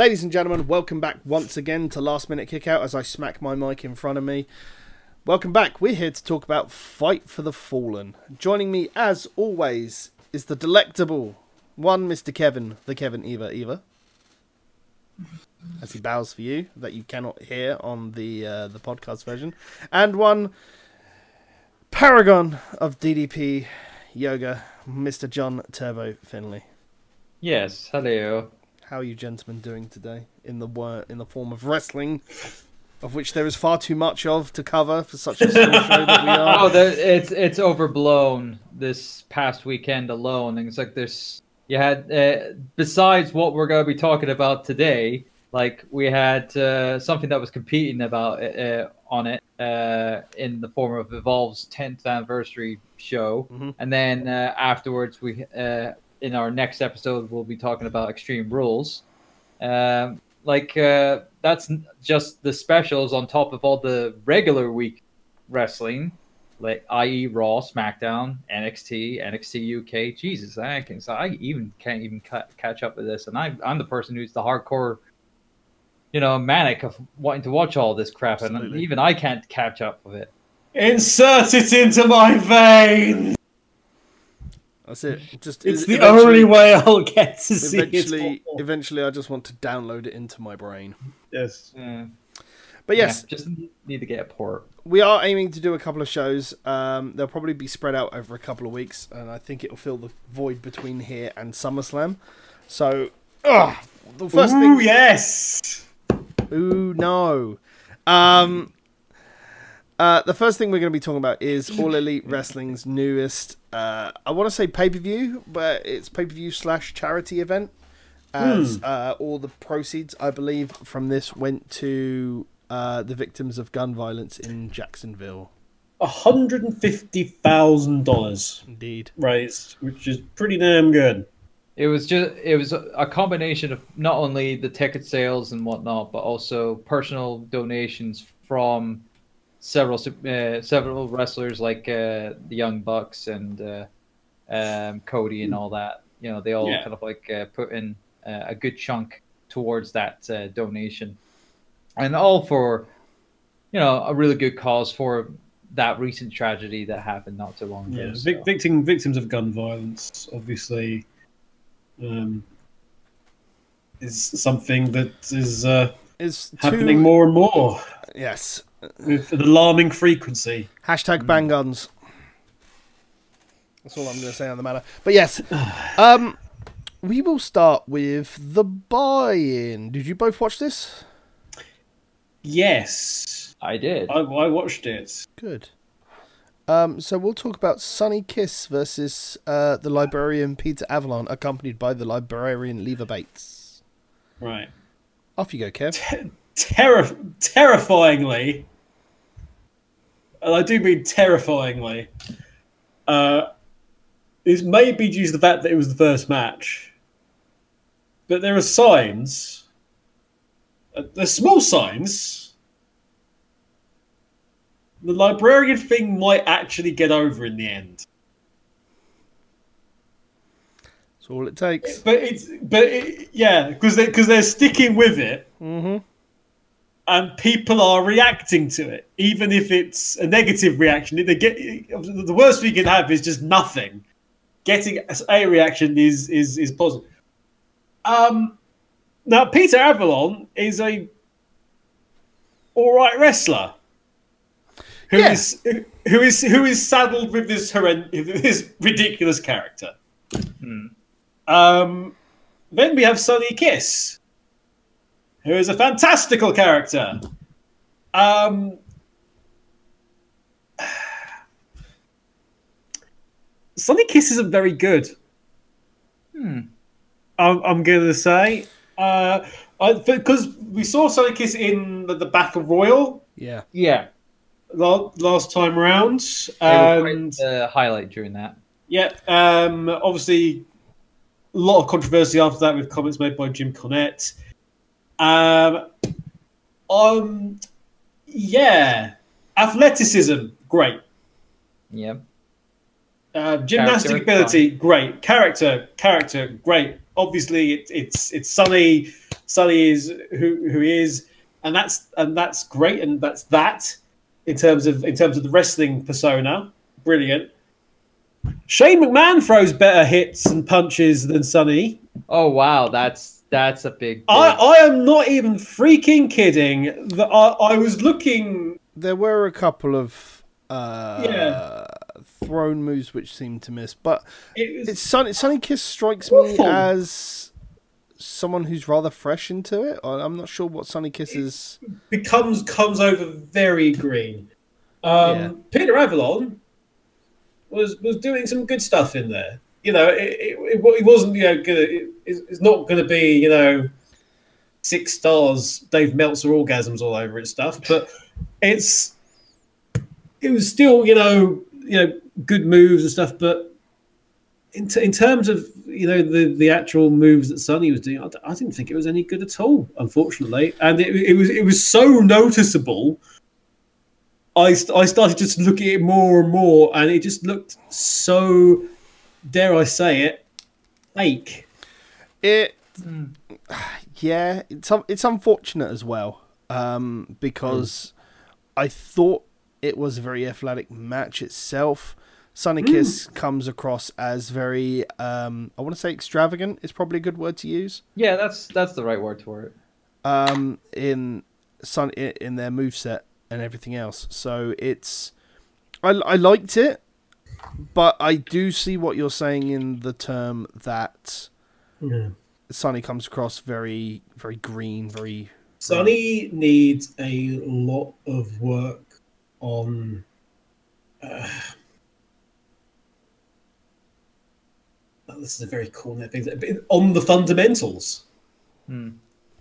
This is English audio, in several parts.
Ladies and gentlemen, welcome back once again to Last Minute Kickout as I smack my mic in front of me. Welcome back. We're here to talk about Fight for the Fallen. Joining me, as always, is the delectable one, Mr. Kevin, the Kevin Eva Eva. As he bows for you, that you cannot hear on the uh, the podcast version, and one paragon of DDP yoga, Mr. John Turbo Finley. Yes, hello. How are you gentlemen doing today in the wor- in the form of wrestling, of which there is far too much of to cover for such a small show that we are? Oh, it's it's overblown this past weekend alone. And it's like there's you had uh, besides what we're going to be talking about today, like we had uh, something that was competing about uh, on it uh, in the form of Evolve's 10th anniversary show, Mhm. and then uh, afterwards we uh, in our next episode we'll be talking about Extreme Rules. Um, like uh, that's just the specials on top of all the regular week wrestling, like i.e. Raw, SmackDown, NXT, NXT UK. Jesus, I can so I even can't even ca- catch up with this, and I, I'm the person who's the hardcore, you know, manic of wanting to watch all this crap, and even I can't catch up with it. Insert it into my vein. That's it. Just It's the only way I'll get to see Eventually, it. all. eventually, I just want to download it into my brain. Yes. Uh, But yes, yeah, just need to get a port. we are aiming to do a couple of shows. Um, they'll probably be spread out over a couple of weeks, and I think it'll fill the void between here and SummerSlam. So, ugh, the first Ooh, thing. yes. Ooh, no. Um, uh, the first thing we're going to be talking about is All Elite Wrestling's newest, uh, I want to say pay per view, but it's pay per view slash charity event. As uh, all the proceeds, I believe, from this went to uh, the victims of gun violence in Jacksonville. hundred and fifty thousand dollars Indeed. raised, which is pretty damn good. It was just it was a combination of not only the ticket sales and whatnot, but also personal donations from several uh, several wrestlers like uh, the Young Bucks and uh, um, Cody and all that. You know, they all Yeah. kind of like uh, put in uh, a good chunk towards that uh, donation, and all for you know a really good cause for that recent tragedy that happened not too long ago. Yeah, so. victim victims of gun violence, obviously, um, is something that is uh, Is happening two- more and more Yes. With an alarming frequency. Hashtag ban guns. That's all I'm going to say on the matter. But yes, um, we will start with the buy-in. Did you both watch this? Yes, I did. I, I watched it. Good. Um, so we'll talk about Sonny Kiss versus uh, the librarian Peter Avalon, accompanied by the librarian Leva Bates. Right. Off you go, Kev. Terri- terrifyingly, and I do mean terrifyingly, uh, this may be due to the fact that it was the first match, but there are signs, uh, there's small signs. The librarian thing might actually get over in the end, That's all it takes. but it's but it, yeah, because they because they're sticking with it. hmm and people are reacting to it, even if it's a negative reaction. They get the worst we can have is just nothing. Getting a reaction is is is positive. Um, now Peter Avalon is a all right wrestler who Yeah. is who is who is saddled with this horrend- this ridiculous character. Hmm. Um, then we have Sonny Kiss, who is a fantastical character. Um, Sonny Kiss isn't very good. Hmm. I'm, I'm going to say. Uh, because we saw Sonny Kiss in the, the Battle Royal Yeah. Yeah. last time round. They were quite And the highlight during that. yeah, um, obviously, a lot of controversy after that with comments made by Jim Cornette. Um, um, yeah, athleticism, great. Yeah. Uh, gymnastic Character, ability, great. Character, character, great. Obviously, it, it's it's Sonny. Sonny is who who he is, and that's and that's great, and that's that in terms of in terms of the wrestling persona. Brilliant. Shane McMahon throws better hits and punches than Sonny. Oh wow, that's that's a big. I, big- I am not even freaking kidding. That I, I was looking. There were a couple of uh, Yeah. thrown moves which seemed to miss, but It was, it's Sonny, Sonny Kiss strikes me Awful. as someone who's rather fresh into it. I- I'm not sure what Sunny Kiss is. becomes comes over very green. Um, Yeah. Peter Avalon was was doing some good stuff in there. You know, it, it, it, it wasn't you know gonna, it, it's not going to be you know six stars Dave Meltzer orgasms all over its stuff, but it's it was still you know you know good moves and stuff, but. In, t- in terms of you know the, the actual moves that Sonny was doing, I, d- I didn't think it was any good at all, unfortunately. And it, it was it was so noticeable. I st- I started just looking at it more and more, and it just looked so, dare I say it, fake. It, yeah, it's it's unfortunate as well, um, because I thought it was a very athletic match itself. Sonny Kiss comes across as very, um, I want to say extravagant is probably a good word to use. yeah, that's that's the right word for it. um, in Sun in, in their moveset and everything else. So it's I, I liked it, but I do see what you're saying in the term that Sonny comes across very very green, very Sonny needs a lot of work on. Uh, oh, this is a very Cornette thing. On the fundamentals. Hmm.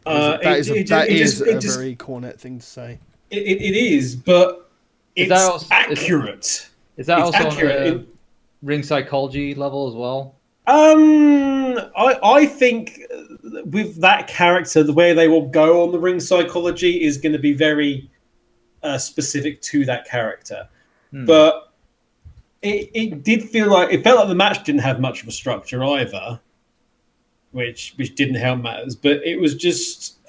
Uh, that it- is a, it- that it is just- a just- very Cornette thing to say. It, it, it is, but Is it's that also- accurate. Is that It's also accurate. on the ring psychology level as well? Um, I I think uh, with that character, the way they will go on the ring psychology is going to be very uh, specific to that character. Hmm. But it it did feel like it felt like the match didn't have much of a structure either, which which didn't help matters. But it was just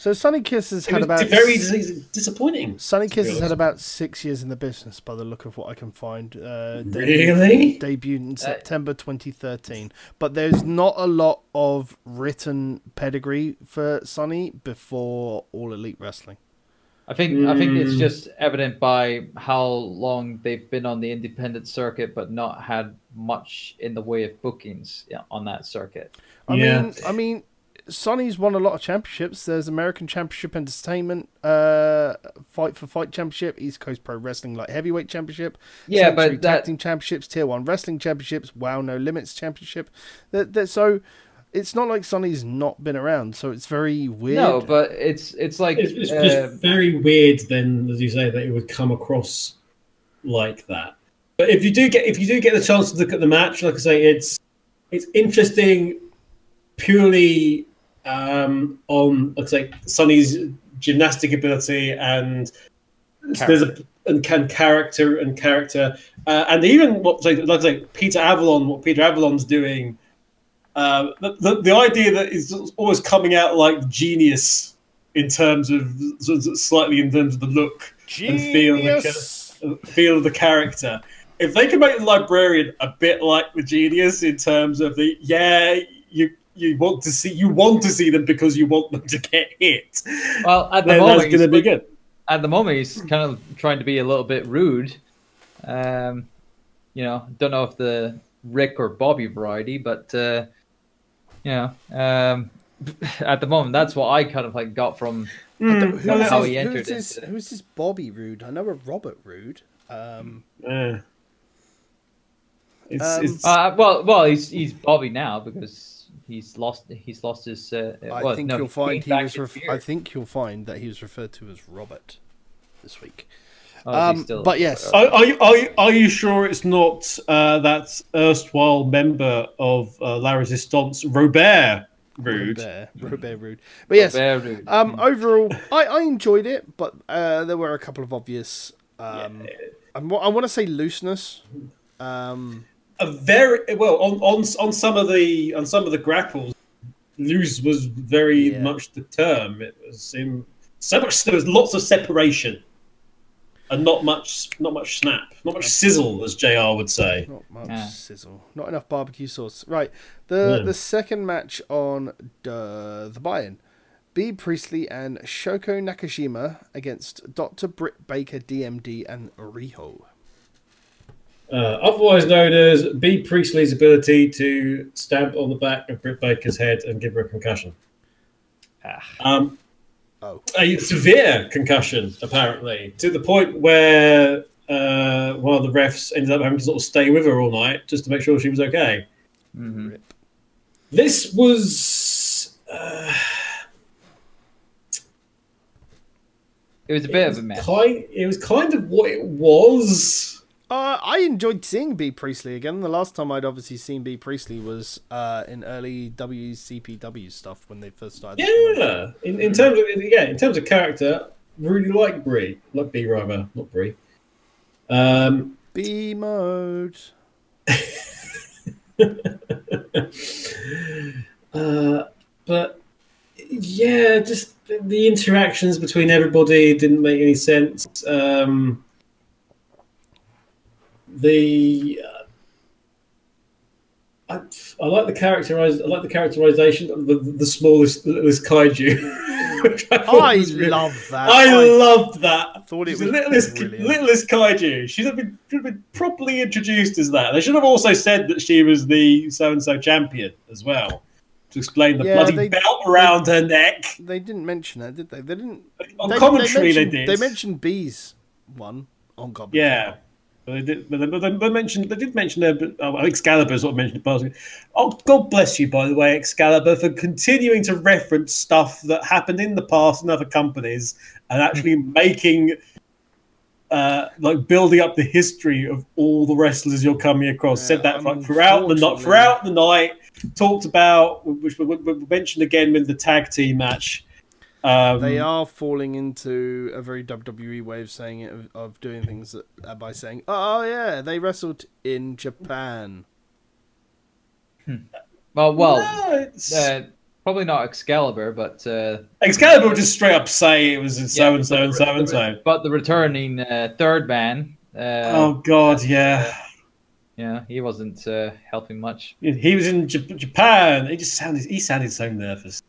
So Sonny Kiss has it had about very dis- disappointing. Sonny Kiss has had about six years in the business by the look of what I can find. Uh, debuted- Really? debuted in September 2013. But there's not a lot of written pedigree for Sonny before All Elite Wrestling. I think I think it's Mm. just evident by how long they've been on the independent circuit, but not had much in the way of bookings on that circuit. I Yeah. mean, I mean, Sonny's won a lot of championships. There's American Championship Entertainment, uh, Fight for Fight Championship, East Coast Pro Wrestling Light Heavyweight Championship, Yeah, Sanctuary but Tag Team Championships, Tier One Wrestling Championships, Wow No Limits Championship. That, that so. It's not like Sonny's not been around, so it's very weird. no, but it's it's like It's, it's uh, just very weird, then, as you say, that it would come across like that. But if you do get if you do get the chance to look at the match, like I say, it's it's interesting purely um, on like I say Sonny's gymnastic ability and there's a and can character and character. Uh, and even what like, like I say Peter Avalon what Peter Avalon's doing uh, the, the the idea that is always coming out like genius in terms of slightly in terms of the look and feel of the, feel of the character. If they can make the librarian a bit like the genius in terms of the yeah you you want to see you want to see them because you want them to get hit, well at the then moment that's going to he's- be good. at the moment he's kind of trying to be a little bit rude. Um, you know, don't know if the Rick or Bobby variety, but uh, you know, um, at the moment that's what I kind of like got from. Mm, Who's how this, he entered who's this, into it. who's this Bobby Roode? I know a Robert Roode. Um, yeah. It's, Um, it's Uh, well, well, he's he's Bobby now because he's lost he's lost his. Uh, I well, think no, you'll find he was. Ref- I think you'll find that he was referred to as Robert this week. Oh, Um, still- but yes, Are, are, you, are, you, are you sure it's not uh, that erstwhile member of uh, La Resistance, Robert Roode? Robert, Robert Roode. But yes, rude. um, overall, I, I enjoyed it, but uh, there were a couple of obvious. Um, I'm, I want to say looseness. Um, A very well on, on on some of the on some of the grapples. loose was very Yeah. much the term. It was in so much. There was lots of separation, and not much, not much snap, not much sizzle, as Jr. would say. Not much Yeah. sizzle. Not enough barbecue sauce. Right. The Yeah. the second match on uh, the buy-in. Bea Priestley and Shoko Nakajima against Dr. Britt Baker, DMD, and Riho. Uh, otherwise known as Bea Priestley's ability to stamp on the back of Britt Baker's head and give her a concussion. Ah. Um, Oh. a severe concussion, apparently, to the point where uh, one of the refs ended up having to sort of stay with her all night just to make sure she was okay. Mhm. This was. Uh, It was a bit of a mess. Kind, it was kind of what it was. Uh, I enjoyed seeing Bea Priestley again. The last time I'd obviously seen Bea Priestley was uh, in early WCPW stuff when they first started. Yeah, in, in terms of yeah, in terms of character, really like Brie, like Bea rather, not Brie. Um, B mode. uh, but yeah, just the interactions between everybody didn't make any sense. Um, the uh, I, I like the characterize. I like the characterization of the, the smallest, littlest kaiju. which I, I really- love that. I loved that. thought it She's was the littlest, brilliant. littlest kaiju. Should have been should have been properly introduced as that. They should have also said that she was the so and so champion as well to explain the Yeah, bloody they- belt around her neck. They didn't mention that, did they? They didn't. On they, commentary, they they, did. They mentioned Bea's one on commentary. yeah. But they did. But they, but they, mentioned. They did mention her. But oh, Excalibur sort of mentioned it. Passing. Oh, God bless you, by the way, Excalibur, for continuing to reference stuff that happened in the past in other companies and actually making, uh, like building up the history of all the wrestlers you're coming across. Yeah, Said that like, throughout the night. Throughout the night, talked about which we, we mentioned again with the tag team match. Um, They are falling into a very WWE way of saying it, of, of doing things that, uh, by saying, "Oh yeah, they wrestled in Japan." Well, well, no, uh, probably not Excalibur, but uh, Excalibur would just straight up say it was in so Yeah, and so and so and so. but the returning uh, third man. Uh, Oh God, yeah. Yeah, he wasn't uh, helping much. He was in J- Japan. He just sounded. He sounded so nervous.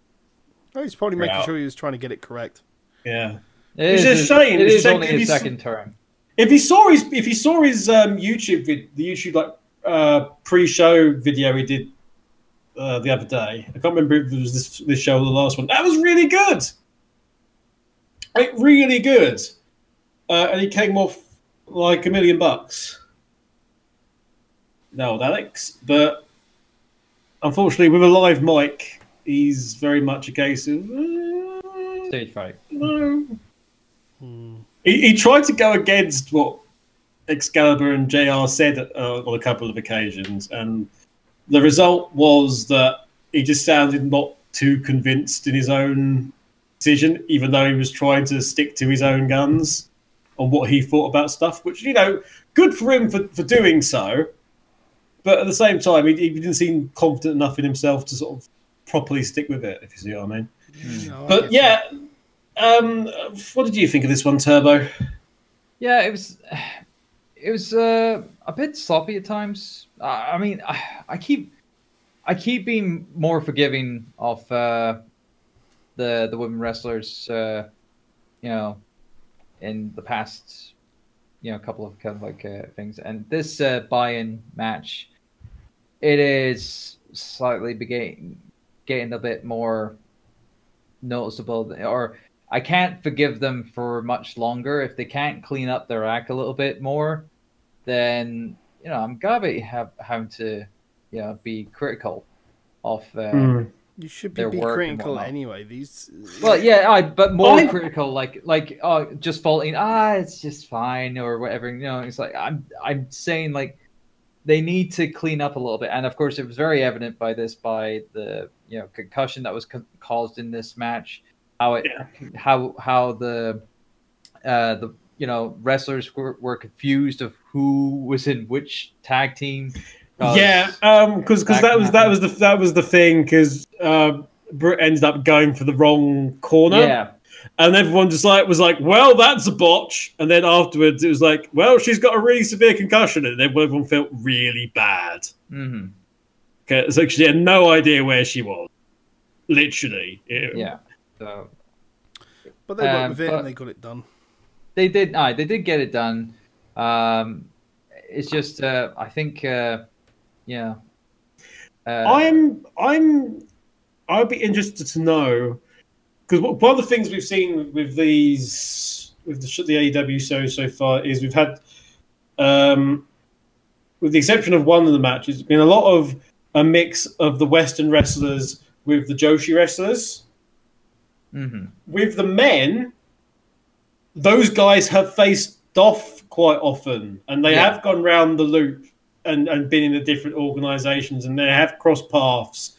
Oh, he's probably making Throughout. sure he was trying to get it correct. Yeah. It It's is a shame. It It's a is shame only if his you s- second term. If he saw his, if he saw his um, YouTube, vid, the YouTube like uh, pre-show video he did uh, the other day. I can't remember if it was this this show or the last one. That was really good. Like really good. Uh, and he came off like a million bucks. No, Alex, but unfortunately, with a live mic, he's very much a case of. uh, Stage fright. no. Hmm. He, he tried to go against what Excalibur and JR said uh, on a couple of occasions, and the result was that he just sounded not too convinced in his own decision, even though he was trying to stick to his own guns on what he thought about stuff, which, you know, good for him for, for doing so. But at the same time, he, he didn't seem confident enough in himself to sort of properly stick with it, if you see what I mean. No, But get yeah, um, what did you think of this one, Turbo? Yeah, it was. It was uh, a bit sloppy at times. I I mean, I, I keep, I keep being more forgiving of uh, the the women wrestlers. Uh, you know, in the past, you know, couple of kind of like uh, things, and this uh, buy-in match, it is slightly beginning getting a bit more noticeable, or I can't forgive them for much longer if they can't clean up their act a little bit more. Then you know I'm gonna be have, having to you know be critical of. Uh, Hmm. You should be, their be work critical anyway. These. Well, yeah, I, but more I- critical, like like oh, just faulting. Ah, it's just fine or whatever. You know, it's like I'm I'm saying like they need to clean up a little bit, and of course it was very evident by this by the you know concussion that was co- caused in this match. How it Yeah. how how the uh the you know wrestlers were, were confused of who was in which tag team. Yeah, um, because Back that was that was the that was the thing because um, Britt ended up going for the wrong corner. Yeah. And everyone just like was like, "Well, that's a botch." And then afterwards, it was like, "Well, she's got a really severe concussion," and then everyone felt really bad. hmm Okay, so she had no idea where she was. Literally, It- Yeah. So But they went Um, with it and they got it done. they did. No, they did get it done. Um, it's just, uh, I think, uh, yeah. Uh, I'm, I'm, I'd be interested to know because one of the things we've seen with these, with the, the AEW show so far is we've had, um, with the exception of one of the matches, it's been a lot of a mix of the Western wrestlers with the Joshi wrestlers. mhm. with the men, those guys have faced off quite often, and they Yeah. have gone round the loop and, and been in the different organisations, and they have crossed paths.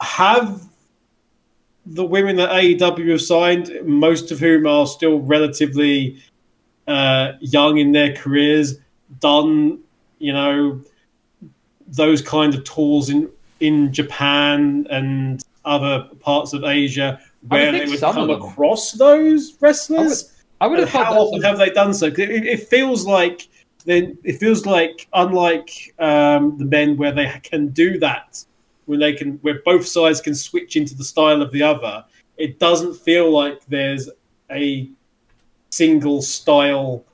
Have the women that AEW have signed, most of whom are still relatively uh, young in their careers, done you know those kinds of tours in in Japan and other parts of Asia I would where they would come across those wrestlers. I would have And thought how often have they done so? It, it feels like then it feels like unlike um, the men where they can do that when they can where both sides can switch into the style of the other. It doesn't feel like there's a single style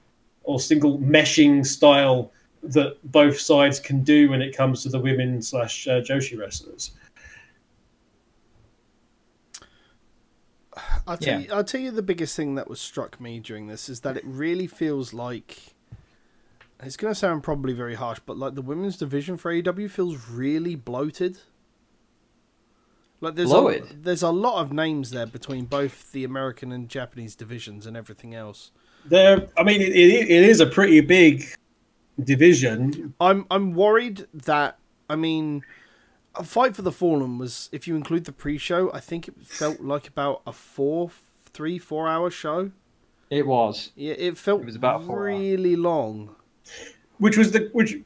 or single meshing style that both sides can do when it comes to the women slash uh, Joshi wrestlers. I'll tell, Yeah. you, I'll tell you the biggest thing that was struck me during this is that it really feels like it's going to sound probably very harsh, but like the women's division for AEW feels really bloated. Like there's a, there's a lot of names there between both the American and Japanese divisions and everything else. There, I mean, it, it, it is a pretty big division. I'm I'm worried that I mean, a fight for the fallen was if you include the pre-show, I think it felt like about a four, three, four hour show. it was. Yeah, it felt It was about four hours. really long. which was the which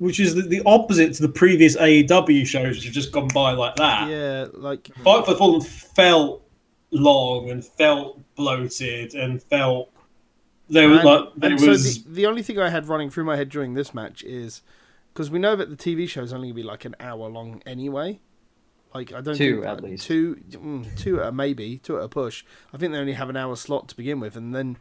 which is the, the opposite to the previous AEW shows which have just gone by like that. Yeah, like Fight for the Fallen felt long and felt bloated and felt there was and, like there and was so the, the only thing I had running through my head during this match is because we know that the TV show is only gonna be like an hour long anyway. Like I don't Two, think, at least. two mm, two at a maybe two at a push. I think they only have an hour slot to begin with, and then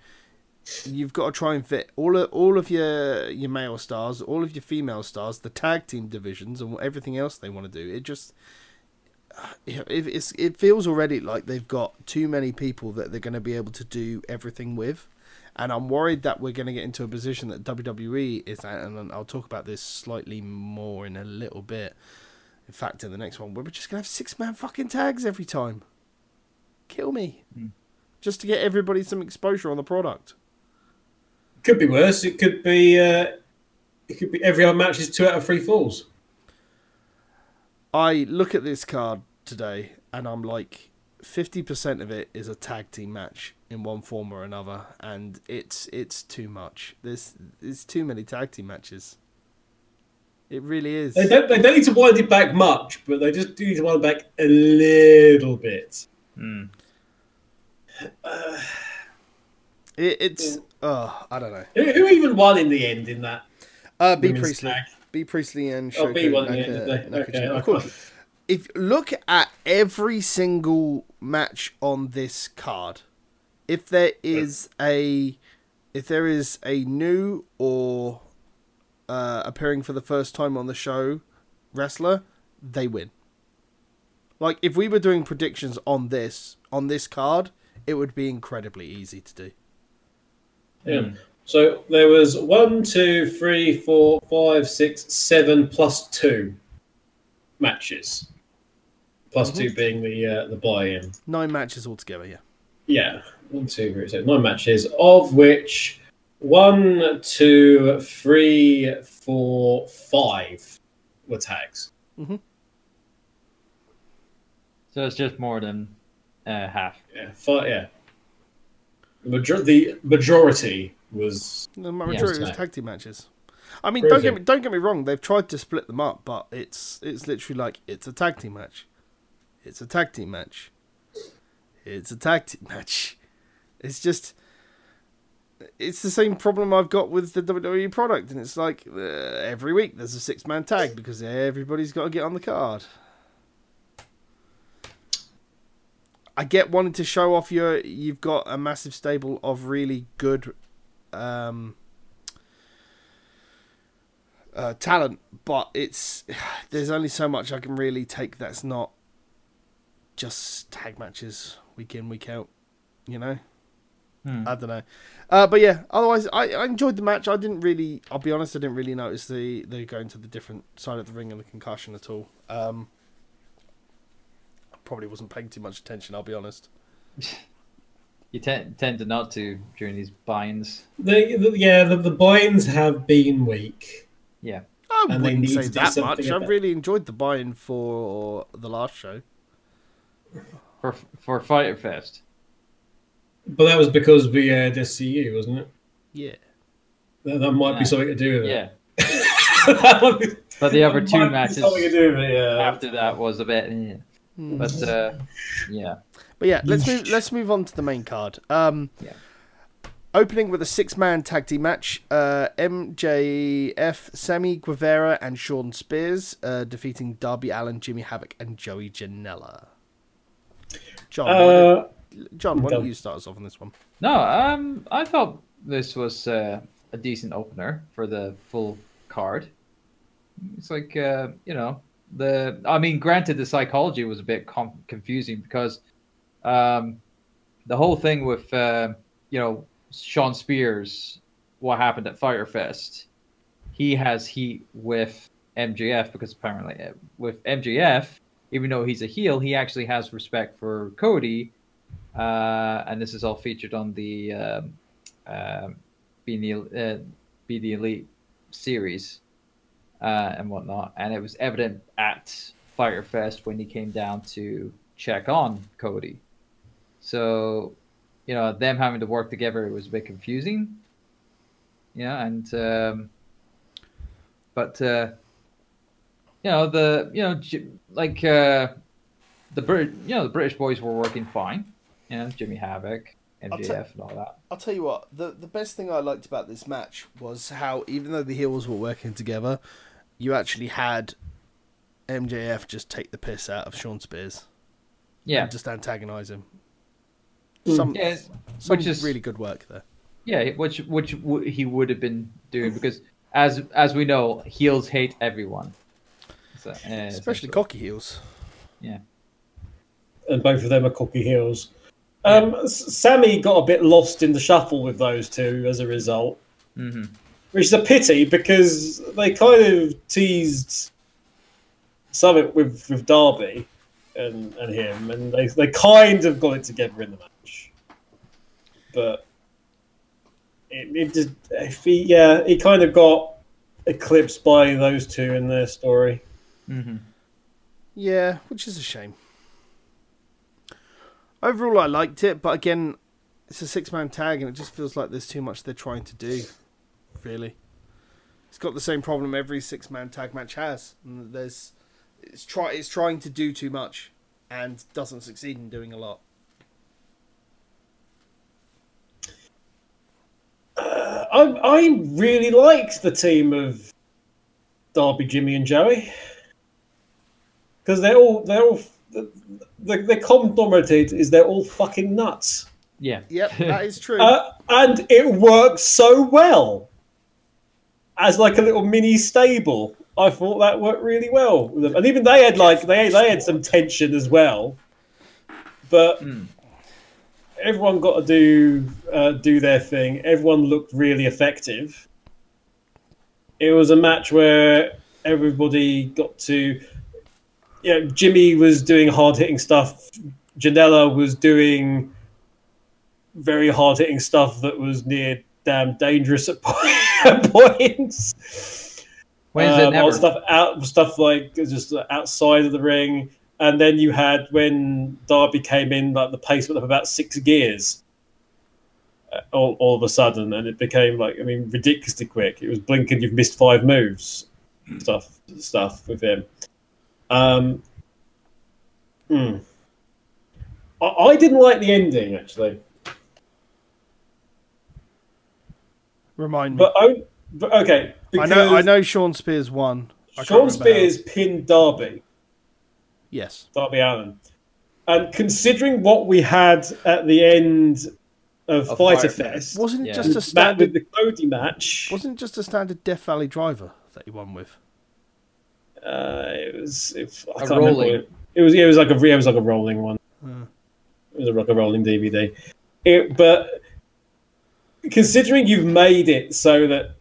you've got to try and fit all of all of your your male stars, all of your female stars, the tag team divisions, and everything else they want to do. It just it, it's, it feels already like they've got too many people that they're going to be able to do everything with. And I'm worried that we're going to get into a position that WWE is at, and I'll talk about this slightly more in a little bit. In fact, in the next one, we're just going to have six man fucking tags every time. Kill me. Hmm. Just to get everybody some exposure on the product. Could be worse. It could be uh, it could be every other match is two out of three falls. I look at this card today and I'm like, 50% of it is a tag team match in one form or another, and it's it's too much. There's there's too many tag team matches. It really is. They don't they don't need to wind it back much, but they just do need to wind it back a little bit. Mm. It, it's oh, I don't know. Who, who even won in the end in that? Uh, Bea Priestley, tag? Bea Priestley and Oh, Bea won in the end, they? Okay, Of course, if look at every single match on this card, if there is a if there is a new or uh, appearing for the first time on the show wrestler, they win. Like if we were doing predictions on this on this card, it would be incredibly easy to do. Yeah. So there was one, two, three, four, five, six, seven plus two matches. Plus two being the uh, the buy-in. Nine matches altogether, yeah. Yeah, one, two, three, so nine matches, of which one, two, three, four, five were tags. So it's just more than uh, half. Yeah, five, yeah. The, major- the majority was The majority was tag. tag team matches. I mean, Crazy. don't get me don't get me wrong. They've tried to split them up, but it's it's literally like it's a tag team match. It's a tag team match. It's a tag team match. It's just. It's the same problem I've got with the WWE product, and it's like uh, every week there's a six man tag because everybody's got to get on the card. I get wanting to show off your you've got a massive stable of really good um, uh, talent, but it's there's only so much I can really take that's not just tag matches week in week out. You know, Hmm. I don't know, uh, but yeah. Otherwise, I, I enjoyed the match. I didn't really. I'll be honest. I didn't really notice the the going to the different side of the ring and the concussion at all. Um, probably wasn't paying too much attention. I'll be honest. You tend tend to not to during these binds. The, the, yeah, the, the buy-ins have been weak. Yeah. I And wouldn't need say to that something much. I about- really enjoyed the buy-in for the last show. For for Fyter Fest. But that was because we had SCU, wasn't it? Yeah. That, that might Yeah. be something to do with it. Yeah. That might be- But the other two matches to do with it, yeah. after that was a bit eh. But uh yeah. But yeah, let's move. Let's move on to the main card. Um, Yeah. Opening with a six-man tag team match, uh, MJF, Sammy Guevara, and Shawn Spears uh, defeating Darby Allin, Jimmy Havoc, and Joey Janela. John, why Uh, don't- John, why don't you start us off on this one? No, um I thought this was uh, a decent opener for the full card. It's like uh, you know, the I mean granted the psychology was a bit com- confusing because um the whole thing with uh, you know Shawn Spears what happened at Fyter Fest he has heat with MJF because apparently uh, with MJF even though he's a heel he actually has respect for Cody uh, and this is all featured on the um, um, Be the uh, Be the Elite series uh, and whatnot. And it was evident at Fyter Fest when he came down to check on Cody. So, you know, them having to work together it was a bit confusing. Yeah, and um, but uh, you know the you know like uh, the Brit you know the British boys were working fine. You know Jimmy Havoc, MJF, and all that. I'll tell you what. the The best thing I liked about this match was how, even though the heels were working together, you actually had MJF just take the piss out of Shawn Spears. Yeah, and just antagonise him. Mm. Some, yeah, some which is- really good work there. yeah. Which which w- he would have been doing because as as we know, heels hate everyone. So, uh, Especially cocky heels. Yeah. and both of them are cocky heels. Um, S- Sammy got a bit lost in the shuffle with those two as a result, hmm which is a pity because they kind of teased something with, with Darby and, and him, and they, they kind of got it together in the match. But it, it just, if he, yeah, he kind of got eclipsed by those two in their story. hmm Yeah, which is a shame. Overall, I liked it, but again, it's a six man tag, and it just feels like there's too much they're trying to do. Really, it's got the same problem every six man tag match has. And there's, it's try, it's trying to do too much, and doesn't succeed in doing a lot. I, I really liked the team of Darby, Jimmy, and Joey because they're all they're all the, the, the common denominator is they're all fucking nuts, Yeah. Yep, that is true. uh, and it works so well as like a little mini stable. I thought that worked really well, with them. and even they had like they they had some tension as well, but Mm. everyone got to do uh, do their thing. Everyone looked really effective. It was a match where everybody got to. Yeah, Jimmy was doing hard hitting stuff. Janela was doing very hard hitting stuff that was near damn dangerous at points. When is it Um, never? stuff out stuff like just outside of the ring, and then you had when Darby came in, like the pace went up about six gears. uh, All, all of a sudden, and it became like I mean ridiculously quick. It was blinking, you've missed five moves, stuff stuff with him. Um, Hmm. I, I didn't like the ending actually, Remind me. but, I, but okay. I know. I know. Shawn Spears won. I Shawn remember how. Spears pinned Darby, Yes. Darby Allin, and considering what we had at the end of Of Fighter Fyter Fest, Fest. Wasn't it Yeah. just a standard? with the Cody match, Wasn't it just a standard Death Valley driver that he won with? uh, it was it, I A can't remember. rolling. what It, it was it was like a it was like a rolling one. Hmm. It was like a rolling DVD. It, but considering you've made it so that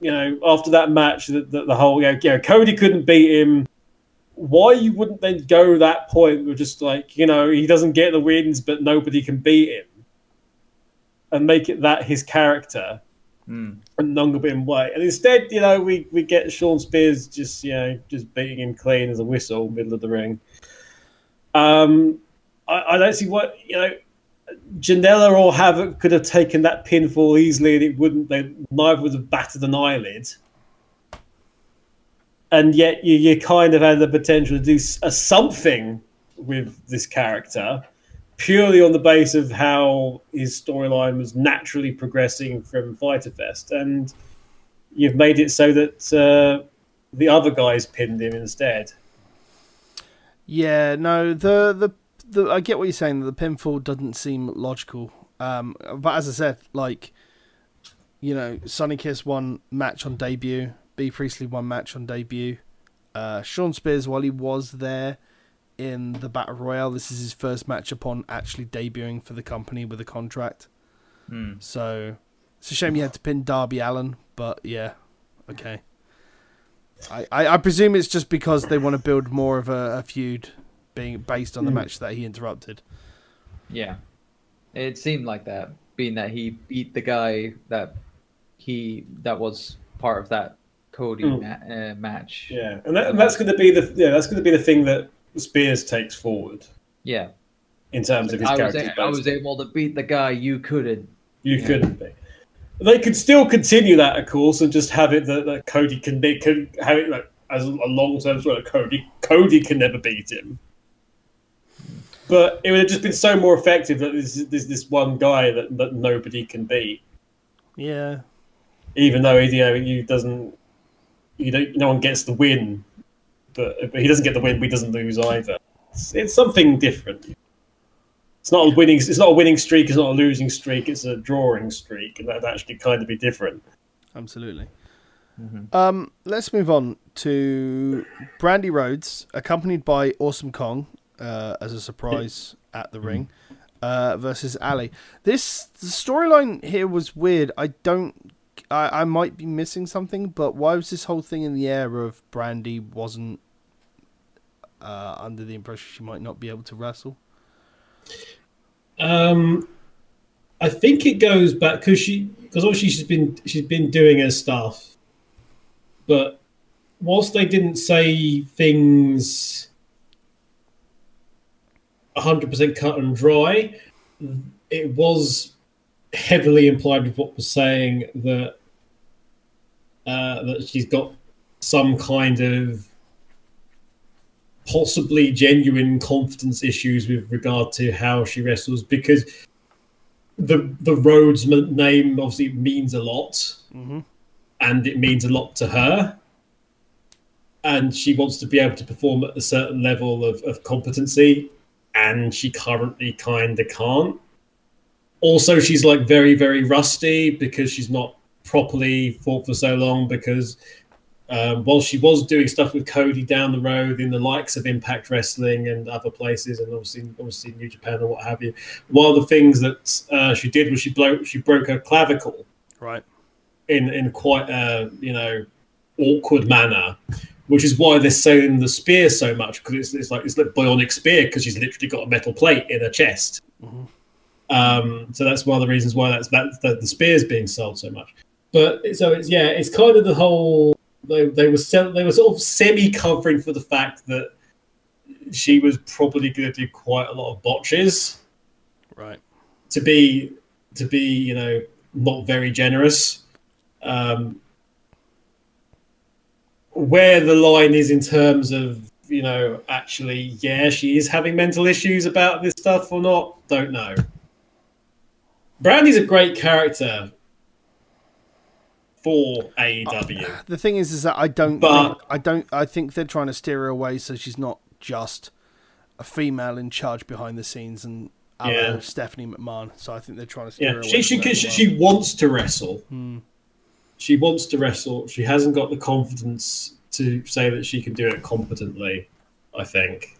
you know after that match that the, the whole you know, you know, Cody couldn't beat him. Why you wouldn't then go that point with just like you know he doesn't get the wins but nobody can beat him, and make it that his character Hmm. and longer been way. And instead, you know, we, we get Shawn Spears just you know just beating him clean as a whistle, middle of the ring. Um, I, I don't see what you know. Janela or Havoc could have taken that pinfall easily, and it wouldn't. They neither would have battered an eyelid. And yet, you, you kind of had the potential to do a something with this character, purely on the base of how his storyline was naturally progressing from Fyter Fest, and you've made it so that uh, the other guys pinned him instead. Yeah. No. The the the. I get what you're saying. The pinfall doesn't seem logical. Um. But as I said, like, you know, Sonny Kiss won match on debut. Bea Priestley won match on debut. Uh, Shawn Spears, while he was there in the Battle Royale, this is his first match upon actually debuting for the company with a contract. Hmm. So it's a shame you had to pin Darby Allin, but yeah, okay. I, I, I presume it's just because they want to build more of a, a feud being based on the Hmm. match that he interrupted. Yeah, it seemed like that, being that he beat the guy that he that was part of that Cody Mm. ma- uh, match. Yeah, and, that, and that's going to be the yeah that's going to be the thing that Spears takes forward Yeah, in terms of his I was, character. a- I was able to beat the guy you couldn't. You Yeah. couldn't be. They could still continue that, of course, and just have it that, that Cody can they could have it like as a long term sort of Cody. Cody can never beat him. But it would have just been so more effective that there's, there's this one guy that, that nobody can beat, Yeah, even though you know he doesn't. You don't. No one gets the win, but, but he doesn't get the win. But he doesn't lose either. It's, it's something different. It's not a winning. It's not a winning streak. It's not a losing streak. It's a drawing streak, and that'd actually kind of be different. absolutely. Mhm. Um, let's move on to Brandi Rhodes, accompanied by Awesome Kong uh, as a surprise at the ring, uh, versus Allie. This the storyline here was weird. I don't. I, I might be missing something, but why was this whole thing in the air of Brandi wasn't uh, under the impression she might not be able to wrestle? Um, I think it goes back because she because obviously she's been she's been doing her stuff, but whilst they didn't say things hundred percent cut and dry, it was heavily implied with what was saying that uh, that she's got some kind of possibly genuine confidence issues with regard to how she wrestles because the the Rhodes name obviously means a lot. Mm-hmm. and it means a lot to her. And she wants to be able to perform at a certain level of, of competency and she currently kind of can't. Also she's like very very rusty because she's not properly fought for so long because um, while she was doing stuff with Cody down the road in the likes of Impact Wrestling and other places, and obviously, obviously New Japan or what have you, one of the things that uh, she did was she broke she broke her clavicle. Right. in in quite a you know awkward manner, which is why they're selling the spear so much because it's, it's like it's like bionic spear because she's literally got a metal plate in her chest. Mhm. Um, so that's one of the reasons why that's that, that the spear's being sold so much. But so it's yeah, it's kind of the whole they they were sell, they were sort of semi covering for the fact that she was probably going to do quite a lot of botches Right. to be to be you know not very generous um where the line is in terms of you know, actually, yeah, she is having mental issues about this stuff or not. Don't know. Brandi's a great character for AEW. The thing is, is that I don't, But- think, I don't, I think they're trying to steer her away so she's not just a female in charge behind the scenes and Yeah. Stephanie McMahon. So I think they're trying to steer her Yeah, away. she she, she, she wants to wrestle. Hmm. She wants to wrestle. She hasn't got the confidence to say that she can do it competently. I think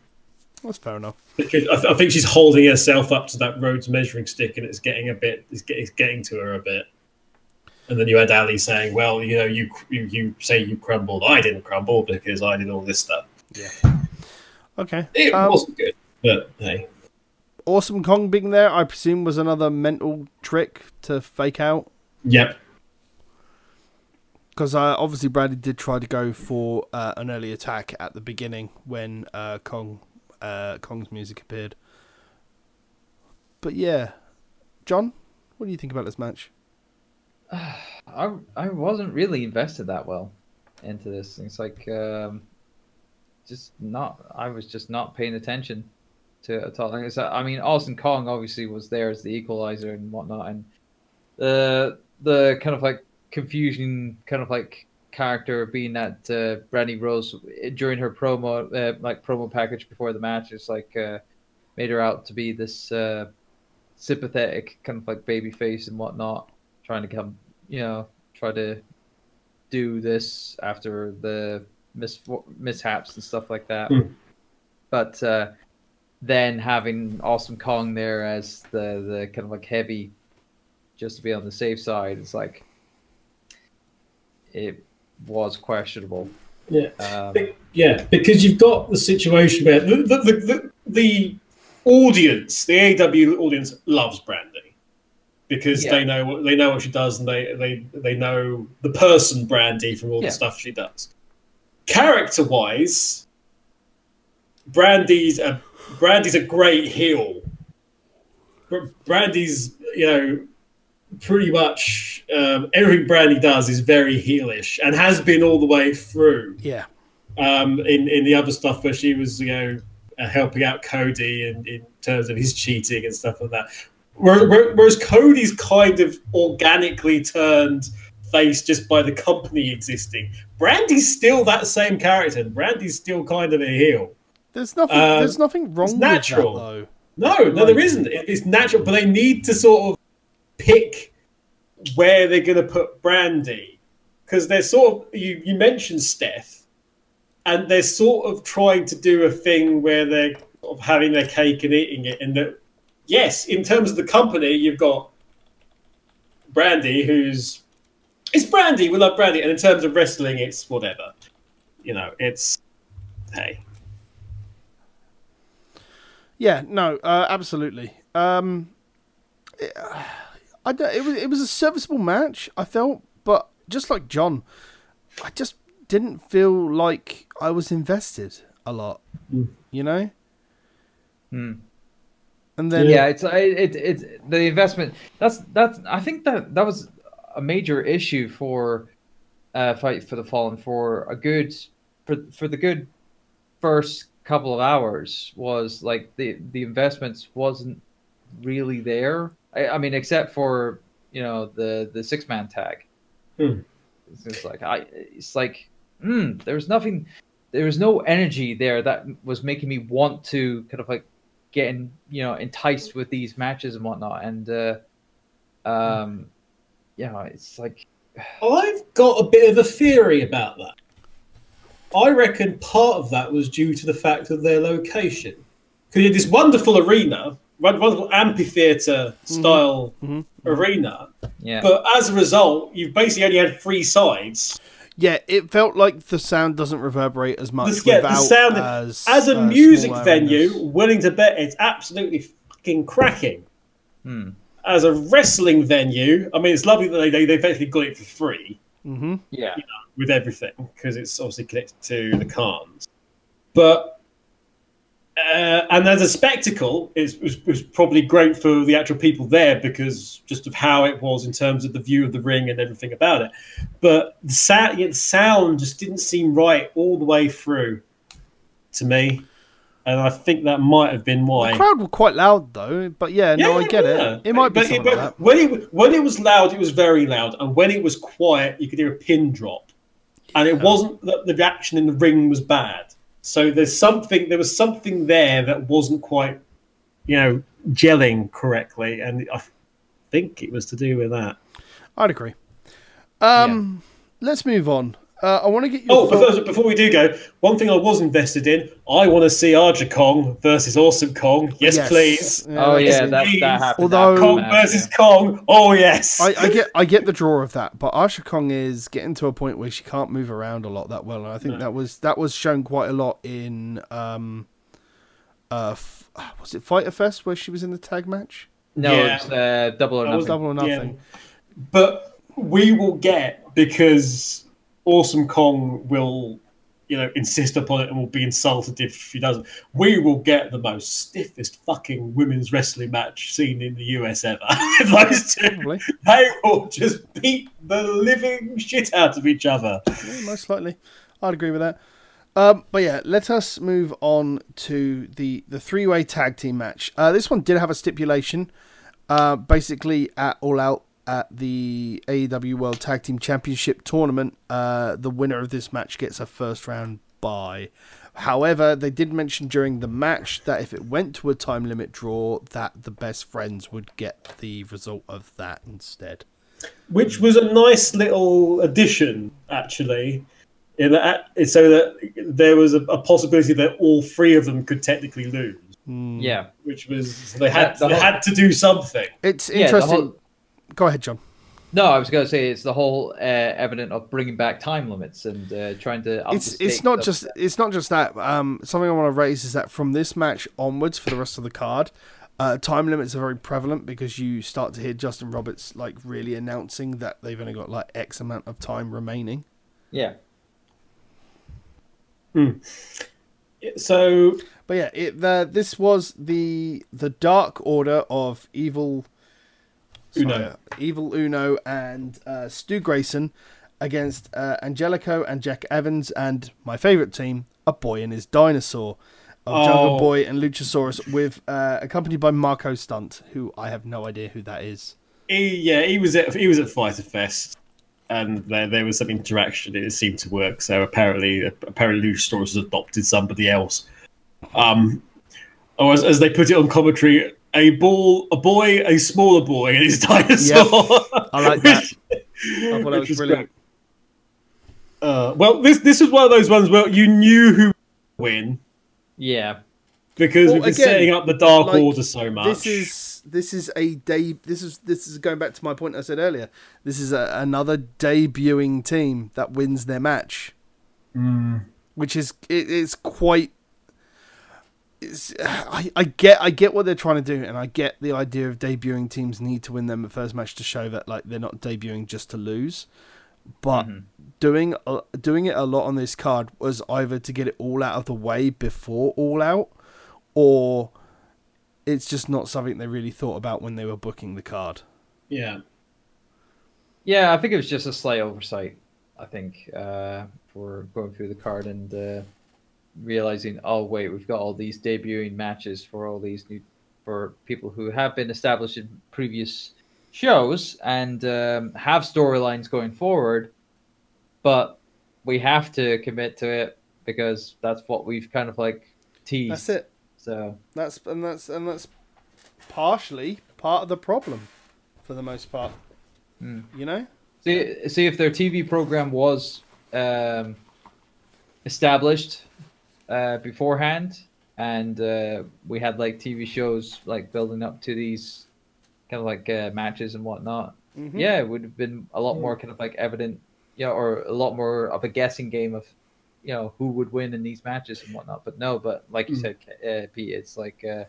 That's fair enough. because I, th- I think she's holding herself up to that Rhodes measuring stick, and it's getting a bit. It's, get, it's getting to her a bit. And then you had Allie saying, "Well, you know, you you, you say you crumbled. I didn't crumble because I did all this stuff. Yeah. Okay. It Um, wasn't good, but hey, awesome Kong being there, I presume, was another mental trick to fake out. yep, Because uh, obviously Bradley did try to go for uh, an early attack at the beginning when uh, Kong uh, Kong's music appeared. But yeah, John, what do you think about this match? I I wasn't really invested that well into this. It's like um, just not. I was just not paying attention to it at all. Like I said, I mean, Awesome Kong obviously was there as the equalizer and whatnot, and the the kind of like confusion, kind of like character being that uh, Brandi Rhodes during her promo, uh, like promo package before the match, is like uh, made her out to be this uh, sympathetic kind of like baby face and whatnot trying to come, you know, try to do this after the mis- mishaps and stuff like that. Hmm. But uh, then having Awesome Kong there as the the kind of like heavy, just to be on the safe side, it's like it was questionable. yeah. Um, Yeah, because you've got the situation where the the, the, the, the audience, the AEW audience, loves Brandi because Yeah. they know what they know what she does, and they they they know the person Brandi from all Yeah. the stuff she does. Character wise, Brandi's a Brandi's a great heel. Br- Brandi's you know pretty much um, everything Brandi does is very heelish and has been all the way through Yeah, um, in in the other stuff where she was, you know, uh, helping out Cody in, in terms of his cheating and stuff like that. Where- where- Whereas Cody's kind of organically turned face just by the company existing. Brandi's still that same character. and Brandi's still kind of a heel. there's nothing. Um, there's nothing wrong it's with natural. that though. No, no, there isn't. It's natural, but they need to sort of pick where they're going to put Brandi because they're sort of you. You mentioned Steph, and they're sort of trying to do a thing where they're sort of having their cake and eating it. And that, yes, in terms of the company, you've got Brandi, who's it's Brandi. We love Brandi, and in terms of wrestling, it's whatever. You know, it's hey. Yeah, no, uh, absolutely. Um, it, I don't, it was it was a serviceable match. I felt, but just like John, I just didn't feel like I was invested a lot. Mm. You know. Hmm. And then yeah, it's it, it it's the investment. That's that's I think that that was a major issue for uh, fight for the fallen for a good for for the good first couple of hours was like the the investments wasn't really there. I, I mean, except for you know the the six man tag. Hmm. It's like I. It's like mm, there was nothing. There was no energy there that was making me want to kind of like getting you know enticed with these matches and whatnot. And uh, um, yeah, it's like I've got a bit of a theory about that. I reckon part of that was due to the fact of their location. Because you had this wonderful arena, wonderful amphitheater style Mhm. arena, yeah. but as a result, you've basically only had three sides. yeah, it felt like the sound doesn't reverberate as much The, yeah, the sound, as as a uh, music venue, willing to bet it's absolutely fucking cracking. Hmm. As a wrestling venue, I mean, it's lovely that they, they, they basically got it for free. Mhm. Yeah. with everything because it's obviously connected to the Khans. But uh, and as a spectacle, it was, was probably great for the actual people there because just of how it was in terms of the view of the ring and everything about it. But the sound, the sound just didn't seem right all the way through. to me, and I think that might have been why. The crowd were quite loud though, but yeah, no, I get yeah. it. It might be but, something but like that. when it when it was loud, it was very loud, and when it was quiet, you could hear a pin drop, and it wasn't that the reaction in the ring was bad. So there's something there was something there that wasn't quite, you know, gelling correctly, and I think it was to do with that. I'd agree. Um, let's move on. Uh, I want to get your Oh, thought- before, before we do go, one thing I was invested in, I want to see Aja Kong versus Awesome Kong. Yes, Yes. please. Yeah, oh let's yeah, that, please. that happened. Although- after Kong the versus yeah. Kong. Oh yes. I, I get I get the draw of that, but Aja Kong is getting to a point where she can't move around a lot that well, and I think No. that was that was shown quite a lot in um, uh, f- was it Fyter Fest where she was in the tag match? No, Yeah. it's uh, double or nothing. was Double or nothing. But we will get because Awesome Kong will, you know, insist upon it and will be insulted if she doesn't. We will get the most stiffest fucking women's wrestling match seen in the US ever. Those two, Probably, they will just beat the living shit out of each other. yeah, most likely. I'd agree with that. Um, but yeah, let us move on to the the three way tag team match. Uh, this one did have a stipulation. Uh, basically, at All Out at the AEW World Tag Team Championship tournament, uh, the winner of this match gets a first round bye. However, they did mention during the match that if it went to a time limit draw, that the best friends would get the result of that instead. which was a nice little addition, actually. In that, so that there was a, a possibility that all three of them could technically lose, Yeah, which was so they had The they whole- had to do something. It's yeah. The interesting. whole, Go ahead, John. no, I was going to say it's the whole uh, evident of bringing back time limits and uh, trying to. It's it's not of- just it's not just that. Um, something I want to raise is that from this match onwards, for the rest of the card, uh, time limits are very prevalent because you start to hear Justin Roberts like really announcing that they've only got like X amount of time remaining. yeah. Hmm. So But yeah, it the this was the the Dark Order of Evil Uno. sorry, Evil Uno and uh, Stu Grayson against uh, Angelico and Jack Evans and my favorite team, a boy and his dinosaur of Jungle Oh. Boy and Luchasaurus, with uh, accompanied by Marco Stunt, who I have no idea who that is. he, yeah, he was at he was at Fyter Fest, and there there was some interaction. It seemed to work. So apparently, apparently, Luchasaurus has adopted somebody else. Um, or as, as they put it on commentary, a ball, a boy, a smaller boy, and his dinosaur. I like that. I thought that was was brilliant. Uh, well, this this was one of those ones where you knew who would win Yeah. because Well, we've been again, setting up the Dark like, Order so much. This is this is a day. This is this is going back to my point I said earlier. This is a, another debuting team that wins their match, which is it, it's quite. I, I get I get what they're trying to do, and I get the idea of debuting teams need to win them the first match to show that like they're not debuting just to lose. But doing a- doing it a lot on this card was either to get it all out of the way before All Out, or it's just not something they really thought about when they were booking the card. yeah. Yeah, I think it was just a slight oversight. I think uh, for going through the card and uh, realizing, oh wait, we've got all these debuting matches for all these new for people who have been established in previous shows and um, have storylines going forward, but we have to commit to it because that's what we've kind of like teased. That's it. So That's and that's and that's partially part of the problem, for the most part. Hmm. You know. See, see if their TV program was um, established uh, beforehand, and uh, we had like TV shows like building up to these kind of like uh, matches and whatnot. Mhm. Yeah, it would have been a lot more kind of like evident, you know, or a lot more of a guessing game of, you know, who would win in these matches and whatnot. But no, but like you Mm. said, uh, Pete, it's like. Uh,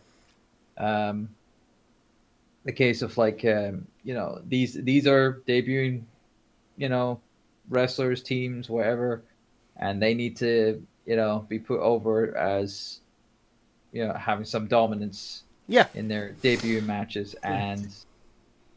um, the case of like um, you know these these are debuting you know wrestlers teams whatever and they need to you know be put over as you know having some dominance Yeah. in their debut matches and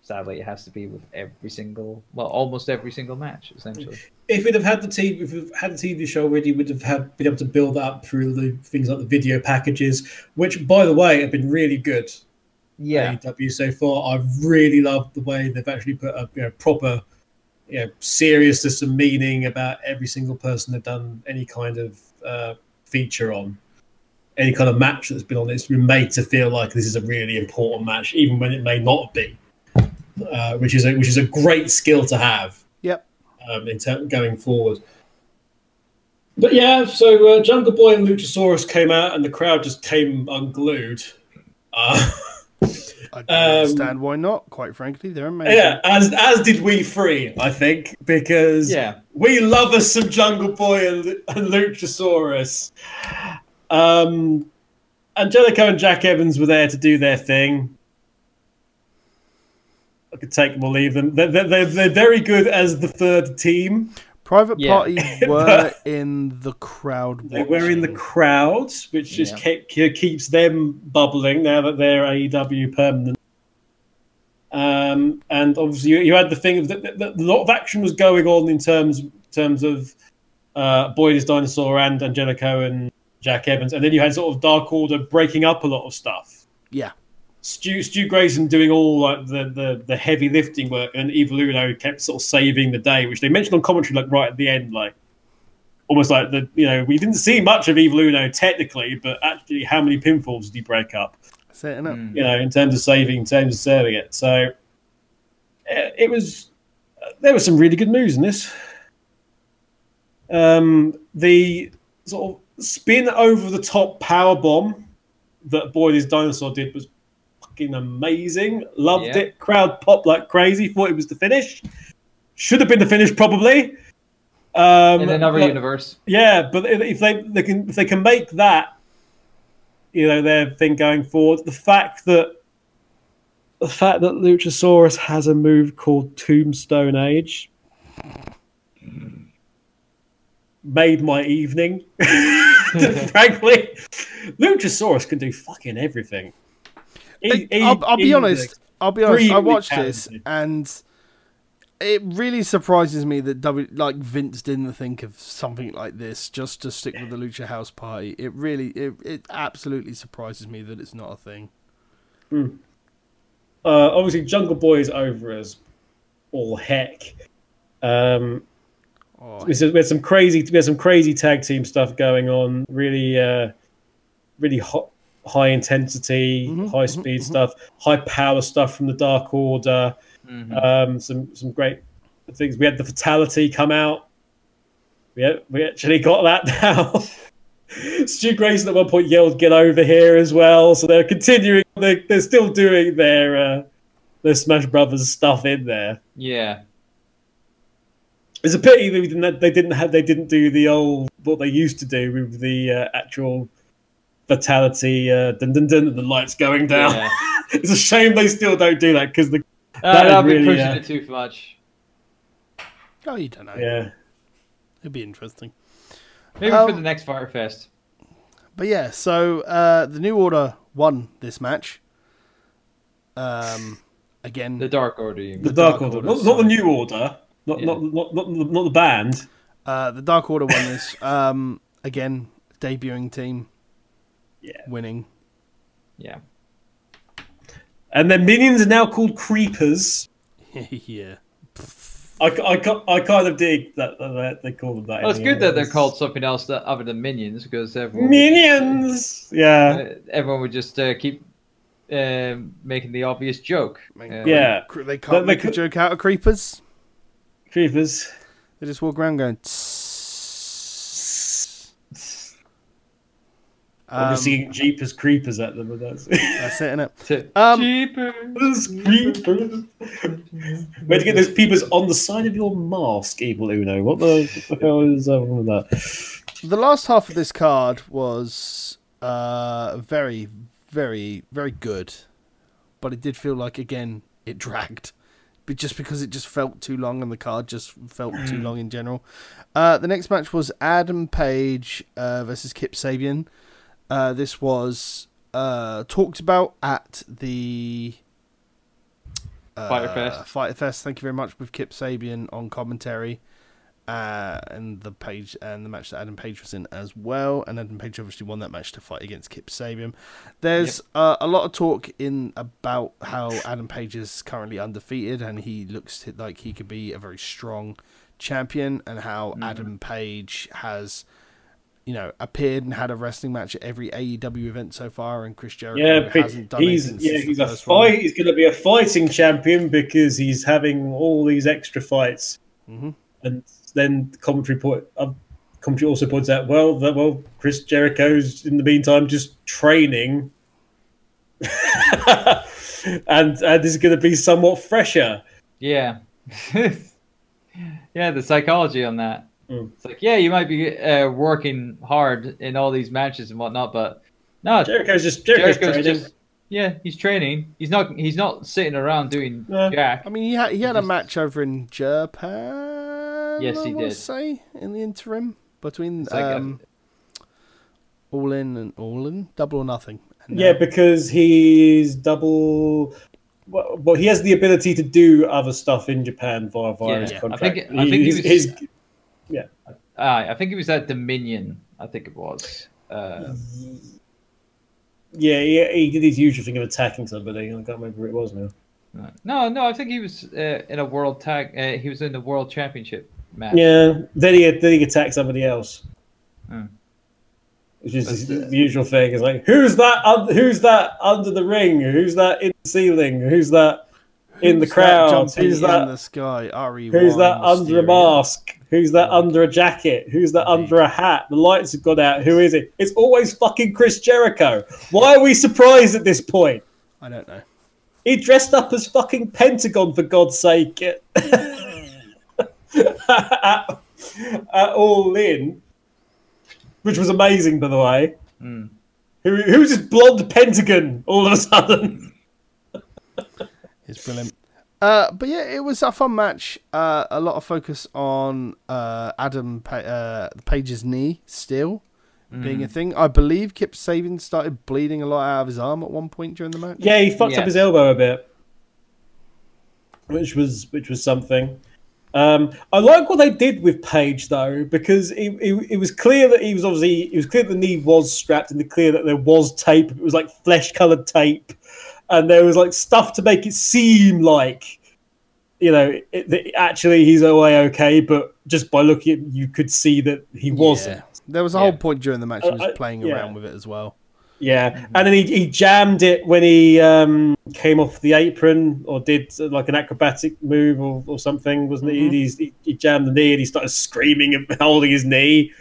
sadly it has to be with every single well almost every single match essentially if we'd have had the TV, if we've had the TV show already, we'd have had been able to build up through the things like the video packages, which, by the way, have been really good. Yeah. AEW so far. I've really loved the way they've actually put a you know, proper, you know, seriousness and meaning about every single person they've done any kind of uh, feature on, any kind of match that's been on. It's been made to feel like this is a really important match, even when it may not be, uh, which is a, which is a great skill to have Yep. um, in ter- going forward. But yeah, so uh, Jungle Boy and Luchasaurus came out, and the crowd just came unglued. Uh, I don't Um, understand why not. Quite frankly, they're amazing. yeah, as as did we three, I think, because Yeah. we love us some Jungle Boy and, and Luchasaurus. Um, Angelico and Jack Evans were there to do their thing. I could take them or leave them. They're, they're, they're very good as the third team. Private Yeah. Party were in the crowd. They were in the watching. crowd, which just Yeah. kept, keeps them bubbling now that they're AEW permanent. Um, and obviously, you, you had the thing of that, that, that a lot of action was going on in terms terms of uh, Boyd is Dinosaur and Angelico and Jack Evans, and then you had sort of Dark Order breaking up a lot of stuff. Yeah. Stu, Stu Grayson doing all like the, the, the heavy lifting work, and Evil Uno kept sort of saving the day, which they mentioned on commentary like right at the end, like almost like the you know we didn't see much of Evil Uno technically, but actually how many pinfalls did he break up? Setting up. Mm. You know, in terms of saving, in terms of serving it. So it was there were some really good moves in this. Um, the sort of spin over the top power bomb that Boyd is Dinosaur did was fucking amazing. Loved Yeah. it. Crowd popped like crazy. Thought it was the finish. Should have been the finish probably. Um, In another but- universe. yeah, but if they, they can if they can make that, you know, their thing going forward, the fact that the fact that Luchasaurus has a move called Tombstone Age made my evening. Frankly, Luchasaurus can do fucking everything. He- he- I'll, I'll be he's honest. I'll be honest. I extremely watched this and it really surprises me that W like Vince didn't think of something like this just to stick with the Lucha House Party. It really, it, it absolutely surprises me that it's not a thing. Uh, obviously, Jungle Boy is over as all heck. Um, Oh, we had we had some crazy we had some crazy tag team stuff going on really uh really hot high intensity Mhm, high mhm, speed mhm. stuff high power stuff from the dark order Mhm. um some some great things we had the fatality come out we had, we actually got that now stu grayson at one point yelled get over here as well so they're continuing they're, they're still doing their uh their smash brothers stuff in there Yeah. It's a pity they didn't. They didn't have. They didn't do the old what they used to do with the uh, actual fatality. Uh, dun dun dun, and the lights going down. Yeah. it's a shame they still don't do that because the Uh, That is that'll be really, pushing uh, it too much. oh, you don't know. yeah. It'd be interesting. Maybe Um, for the next Firefest. But yeah, so uh, the New Order won this match. Um, again, The Dark Order. You The mean. Dark, Dark Order, Order, not, not the. New Order, not Yeah. not, not not not not the band. uh, the Dark Order won this. Um, again, debuting team Yeah. winning. Yeah. And their minions are now called Creepers. yeah. I, I, I kind of dig that, that they call them that. Well, it's good that they're called something else that, other than minions because everyone minions. Yeah. Would, uh, everyone would just uh, keep um, making the obvious joke. Uh, Yeah. They can't they make a could- joke out of creepers. Creepers. They just walk around going. I'm Um, just singing Jeepers Creepers at them, but that's. that's it, innit? To- Um, Jeepers. creepers. Where'd you get those peepers on the side of your mask, Evil Uno? What the, what the hell is wrong with that? The last half of this card was uh, very, very, very good, but it did feel like again it dragged, but just because it just felt too long and the card just felt too long in general. Uh, the next match was Adam Page uh, versus Kip Sabian. Uh, this was uh, talked about at the uh, Fyter Fest. Fyter Fest. Thank you very much with Kip Sabian on commentary. uh, and the page and the match that Adam Page was in as well. And Adam Page obviously won that match to fight against Kip Sabian. There's uh, a lot of talk in about how Adam Page is currently undefeated and he looks like he could be a very strong champion, and how Adam Page has. You know, appeared and had a wrestling match at every AEW event so far, and Chris Jericho Yeah, hasn't done it he's since yeah the he's a first one. fight. He's going to be a fighting champion because he's having all these extra fights. Mhm. And then commentary point. Uh, commentary also points out well that well Chris Jericho's in the meantime just training, and and this is going to be somewhat fresher. Yeah. yeah, the psychology on that. Mm. It's like, yeah, you might be uh, working hard in all these matches and whatnot, but no, Jericho's just Jericho's, Jericho's training. just yeah, he's training. He's not he's not sitting around doing yeah. jack. I mean, he had he had a just- match over in Japan. Yes, I he wanna did. Say in the interim between It's like a- um, all in and all in, double or nothing. And Yeah, now- because he's double. Well, well, he has the ability to do other stuff in Japan via via Yeah, his yeah. I think- I think he was- he's- Ah, I think it was at Dominion. I think it was. Uh, yeah, he, he did his usual thing of attacking somebody. I can't remember who it was now. no, no, I think he was uh, in a world tag. Uh, he was in the world championship match. Yeah, then he then he attacked somebody else. Hmm. Which is the, the- the usual thing. It's like who's that? Un- who's that under the ring? Who's that in the ceiling? Who's that in the Who's that crowd? jumping Who's in the sky? Re Who's that under a mask? Who's that under a jacket? Who's that under a hat? The lights have gone out. Who is it? It's always fucking Chris Jericho. Why are we surprised at this point? I don't know. He dressed up as fucking Pentagon for God's sake at, at, All In, which was amazing, by the way. Mm. Who, who's this blonde Pentagon all of a sudden? It's brilliant. Uh, but yeah, it was a fun match. Uh, a lot of focus on uh, Adam pa- uh, Page's knee still being Mm. a thing. I believe Kip Sabian started bleeding a lot out of his arm at one point during the match. Yeah, he fucked Yeah. up his elbow a bit, which was which was something. Um, I like what they did with Page though, because it, it, it was clear that he was obviously it was clear the knee was strapped, and the clear that there was tape. It was like flesh colored tape, and there was like stuff to make it seem like you know it, that actually he's away okay, but just by looking at you could see that he wasn't. Yeah. There was a Yeah. whole point during the match he was Uh, I- playing yeah. around with it as well. Yeah, and then he, he jammed it when he um, came off the apron or did uh, like an acrobatic move or, or something, wasn't Mhm. it? He's, he? He jammed the knee and he started screaming and holding his knee.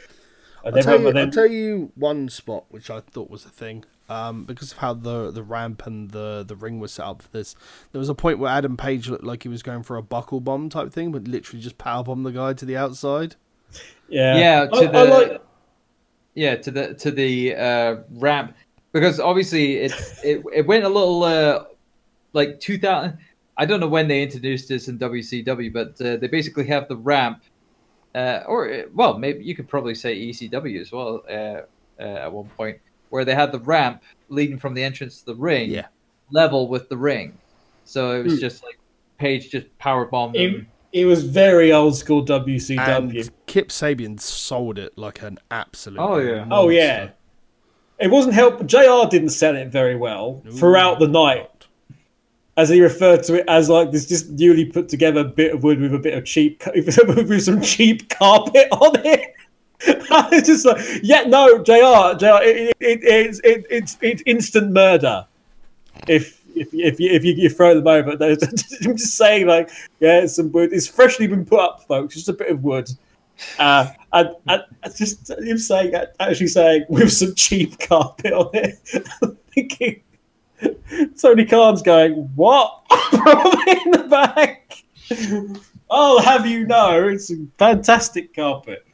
I'll tell, you, then, I'll tell you one spot which I thought was a thing. Um, because of how the the ramp and the, the ring was set up for this, there was a point where Adam Page looked like he was going for a buckle bomb type thing, but literally just power bomb the guy to the outside. yeah, Yeah, to I, the I like, yeah to the to the uh, ramp. Because obviously it it, it went a little uh, like 2000 I don't know when they introduced this in WCW but uh, they basically have the ramp uh, or uh, well maybe you could probably say ECW as well uh, uh, at one point where they had the ramp leading from the entrance to the ring Yeah. level with the ring so it was Hmm. just like Page just power bombed it, him it was very old school WCW. And Kip Sabian sold it like an absolute. Oh, yeah. monster. Oh yeah, it wasn't help. Jr. didn't sell it very well No. throughout the night. as he referred to it as like this just newly put together bit of wood with a bit of cheap with some cheap carpet on it. it's just like yeah no Jr. Jr. It, it, it's it, it's it's instant murder if if if you, if you, you throw them over. I'm just saying like yeah it's some wood. It's freshly been put up, folks. Just a bit of wood. Uh, and, and just him saying actually saying with some cheap carpet on it, thinking Tony Khan's going, What? Probably in the back. I'll have you know, it's a fantastic carpet.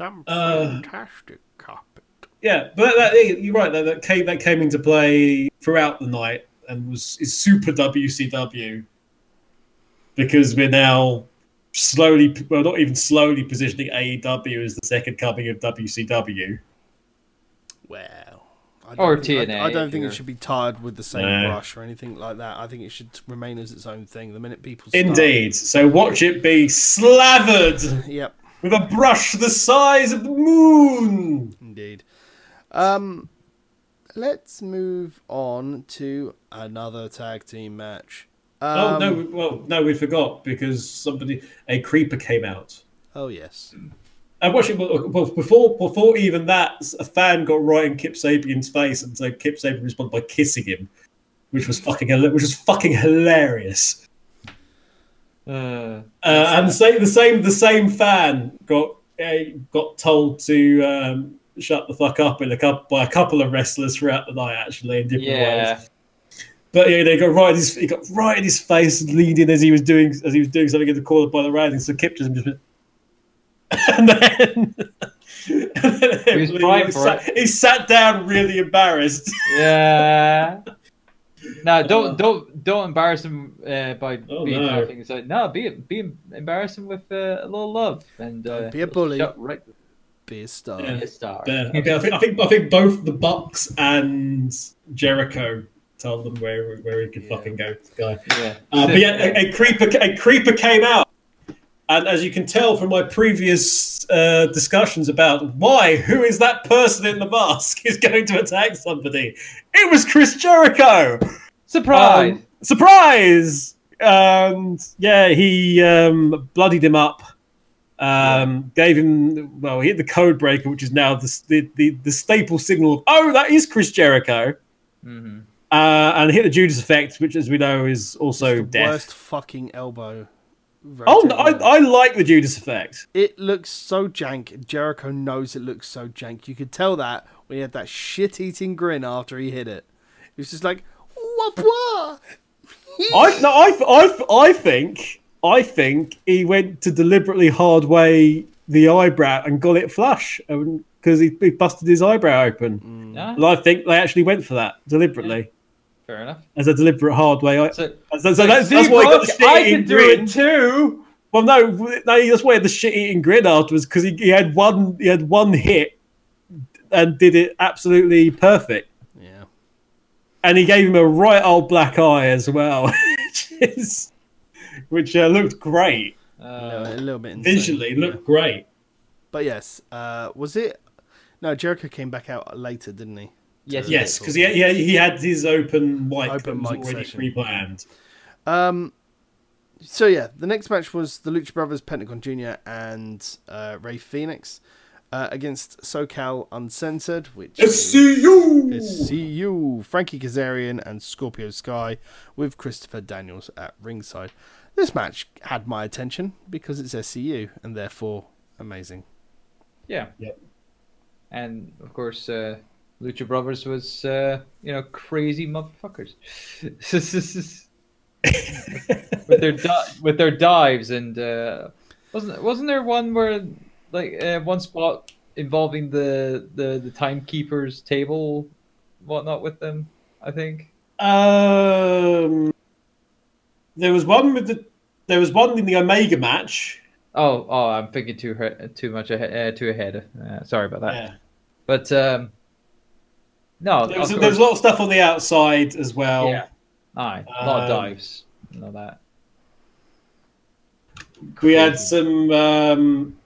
Some Uh, fantastic carpet. Yeah, but that, you're right. That, that came that came into play throughout the night and was is super WCW because we're now slowly, well, not even slowly positioning AEW as the second coming of WCW. Well, I Or don't think, I, TNA, I don't think it you're- should be tied with the same No. brush or anything like that. I think it should remain as its own thing. The minute people start, Indeed. So watch it be slathered Yep, with a brush the size of the moon. indeed. Um, let's move on to another tag team match. Um, oh no! we- Well, no, we forgot because somebody a creeper came out. Oh yes. And watching well, before before even that, a fan got right in Kip Sabian's face, and so Kip Sabian responded by kissing him, which was fucking which was fucking hilarious. Uh, Uh, and the same the same the same fan got uh, got told to um, shut the fuck up in a couple by a couple of wrestlers throughout the night, actually in different yeah. ways. But yeah, they got right in his he got right in his face in as he was doing as he was doing something in the corner by the railing. So Kip just, just went, and then, and then He was for sat, he sat down really embarrassed. Yeah. No, don't don't don't embarrass him uh, by Oh, being no. laughing. So no, be be embarrass him with uh, a little love and uh, be a bully. Right, Be a star. Yeah. be a star. Yeah, okay, I think I think I think both the Bucks and Jericho told them where where he could Yeah. fucking go. Guy. Yeah. Uh, but yeah, a, a creeper a creeper came out, and as you can tell from my previous uh, discussions about why who is that person in the mask is going to attack somebody, it was Chris Jericho. Surprise! Um, surprise! And yeah, he um, bloodied him up. Um, Gave him well, he hit the code breaker, which is now the the, the, the staple signal of oh, that is Chris Jericho. Mhm. Uh, and hit the Judas effect, which, as we know, is also worst fucking elbow. Oh, no. I, I like the Judas effect. It looks so jank. Jericho knows it looks so jank. You could tell that when he had that shit-eating grin after he hit it. He was just like, "Wah, wah." I no, I, I, I think I think he went to deliberately hard way the eyebrow and got it flush because he, he busted his eyebrow open. Yeah, And I think they actually went for that deliberately fair enough. as a deliberate hard way. I- So, So, so like, that's, see, that's why he got look, the I shit can do grin. it too. Well, no, no, that's why he had the shit eating grin afterwards because he, he had one he had one hit and did it absolutely perfect. Yeah. and he gave him a right old black eye as well, which is which uh, looked great A Uh, little, a little bit insane, visually. yeah. Looked great. But yes, uh, was it? No, Jericho came back out later, didn't he? Yes, Yes, because he, he he had his open mic Open that was mic already session. pre-planned. Um. So yeah, the next match was the Lucha Brothers, Pentagon Jr. and uh, Rey Fenix uh, against SoCal Uncensored, which is SCU. SCU, Frankie Kazarian and Scorpio Sky with Christopher Daniels at ringside. This match had my attention because it's SCU and therefore amazing. yeah. Yep. And of course, uh, Lucha Brothers was uh, you know crazy motherfuckers. With their di- with their dives and uh, wasn't wasn't there one where like uh, one spot involving the the the timekeeper's table whatnot with them I think? Um, there was one with the there was one in the Omega match. oh oh I'm thinking too too much ahead uh, too ahead. Uh, sorry about that. Yeah, but um no there was, there was a lot of stuff on the outside as well. yeah aye a lot of Um, dives and all that We had some. Um,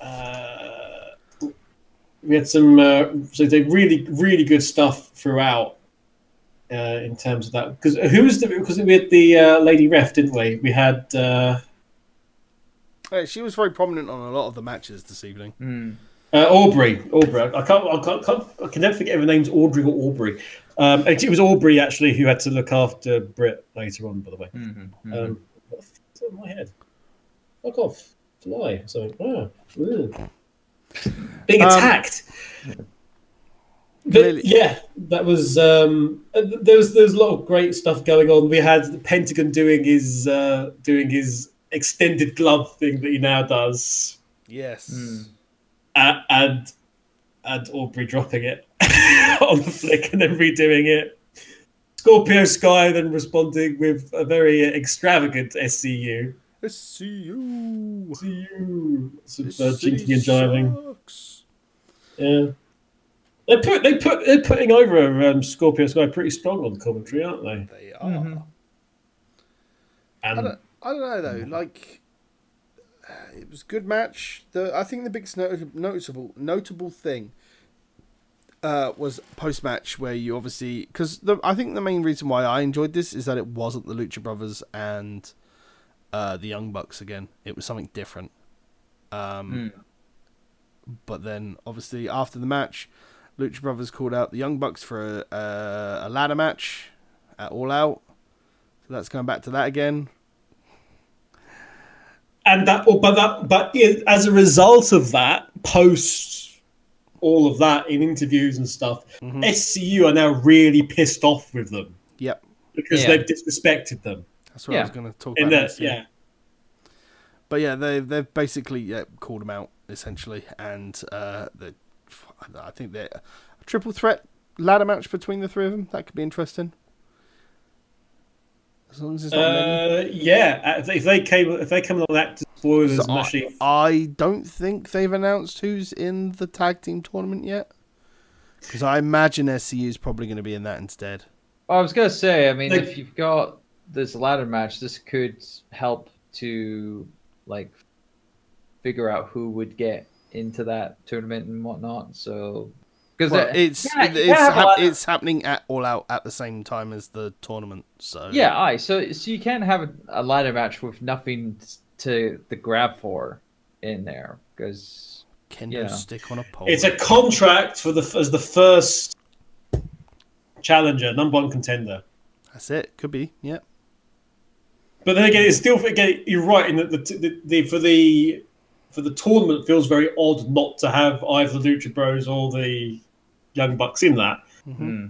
uh, we had some. Uh, so they really, really good stuff throughout. Uh, in terms of that, because who was the? Because we had the uh, lady ref, didn't we? We had. Uh, she was very prominent on a lot of the matches this evening. Hmm. Uh, Aubrey, Aubrey. I can't, I can't, can't, I can never forget if her name's Audrey or Aubrey. Um, it was Aubrey actually who had to look after Britt later on. By the way, Mhm, mhm. um, what the f- in my head? Fuck off, fly. So, wow. Ugh. being Um, attacked. But, Clearly- yeah, that was. Um, uh, there was there was a lot of great stuff going on. We had the Pentagon doing his uh, doing his extended glove thing that he now does Yes. Mm. And and Aubrey dropping it on the flick and then redoing it. Scorpio Sky then responding with a very extravagant SCU. SCU. SCU. Some This uh, jinking and jiving. Yeah. They put they put they're putting over um, Scorpio Sky pretty strong on commentary, aren't they? They are. Mhm. I don't, I don't know though. Like, uh, it was a good match. The I think the biggest not- noticeable notable thing uh, was post match where you obviously because I think the main reason why I enjoyed this is that it wasn't the Lucha Brothers and uh, the Young Bucks again. It was something different. Um, Mm. But then obviously after the match, Lucha Brothers called out the Young Bucks for a, a, a ladder match at All Out. So that's going back to that again. And that oh, but that but as a result of that post all of that in interviews and stuff Mhm. scu are now really pissed off with them Yep. because Yeah. they've disrespected them That's what I was going to talk in about. that yeah But yeah, they they've basically yeah, called them out essentially, and uh, the I think they're a triple threat ladder match between the three of them. That could be interesting. As long as it's not many. uh, yeah if they- came if they come on that to spoilers So and I, I don't think they've announced who's in the tag team tournament yet. Because I imagine SCU is probably going to be in that instead. I was gonna say, I mean, Like- if you've got this ladder match, this could help to like figure out who would get into that tournament and whatnot. So, because Well, it's yeah, it- it's have a hap- ladder- it's happening at all out at the same time as the tournament. So yeah, aye. So, so you can't have a, a ladder match with nothing to the grab for in there because Kendo yeah. stick on a pole. it's a contract for the as the first challenger number one contender That's it. Could be. Yeah. But then again, it's still again. You're right in that the, the, the for the for the tournament it feels very odd not to have either the Lucha Bros or the Young Bucks in that, Mhm. hmm,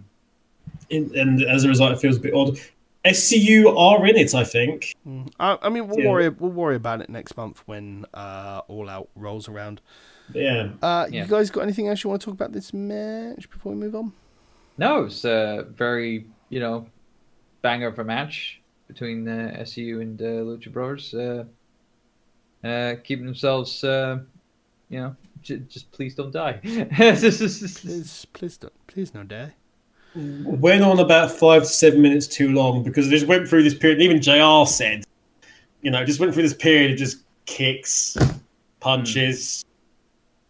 in, and as a result, it feels a bit odd. SCU are in it, I think. Mm. I, I mean, we'll Yeah. worry. We'll worry about it next month when uh, All Out rolls around. Yeah, Uh, Yeah. You guys got anything else you want to talk about this match before we move on? no, it's a very you know banger of a match between uh, SU and uh, Lucha Brothers. Uh, uh, keeping themselves, uh, you know, j- just please don't die. Please, please don't, please no die. went on about five to seven minutes too long because it just went through this period. Even Jr. said, you know, just went through this period of just kicks, punches.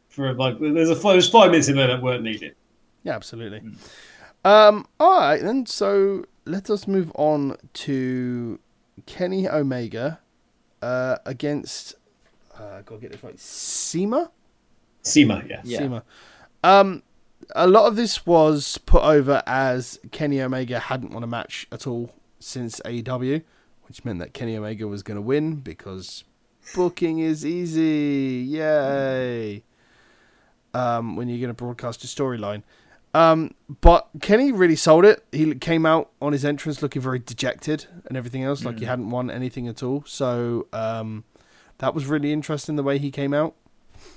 For like, there's a there's five minutes in there that weren't needed. Yeah, absolutely. Um, all right, then. So let us move on to Kenny Omega uh, against. Uh, gotta get this right. CIMA. CIMA, yeah. Yeah. CIMA. Um, a lot of this was put over as Kenny Omega hadn't won a match at all since AEW, which meant that Kenny Omega was going to win because booking is easy. Yay. Um, when you're going to broadcast a storyline. Um, but Kenny really sold it. He came out on his entrance looking very dejected and everything else, like he hadn't won anything at all. So um, that was really interesting the way he came out.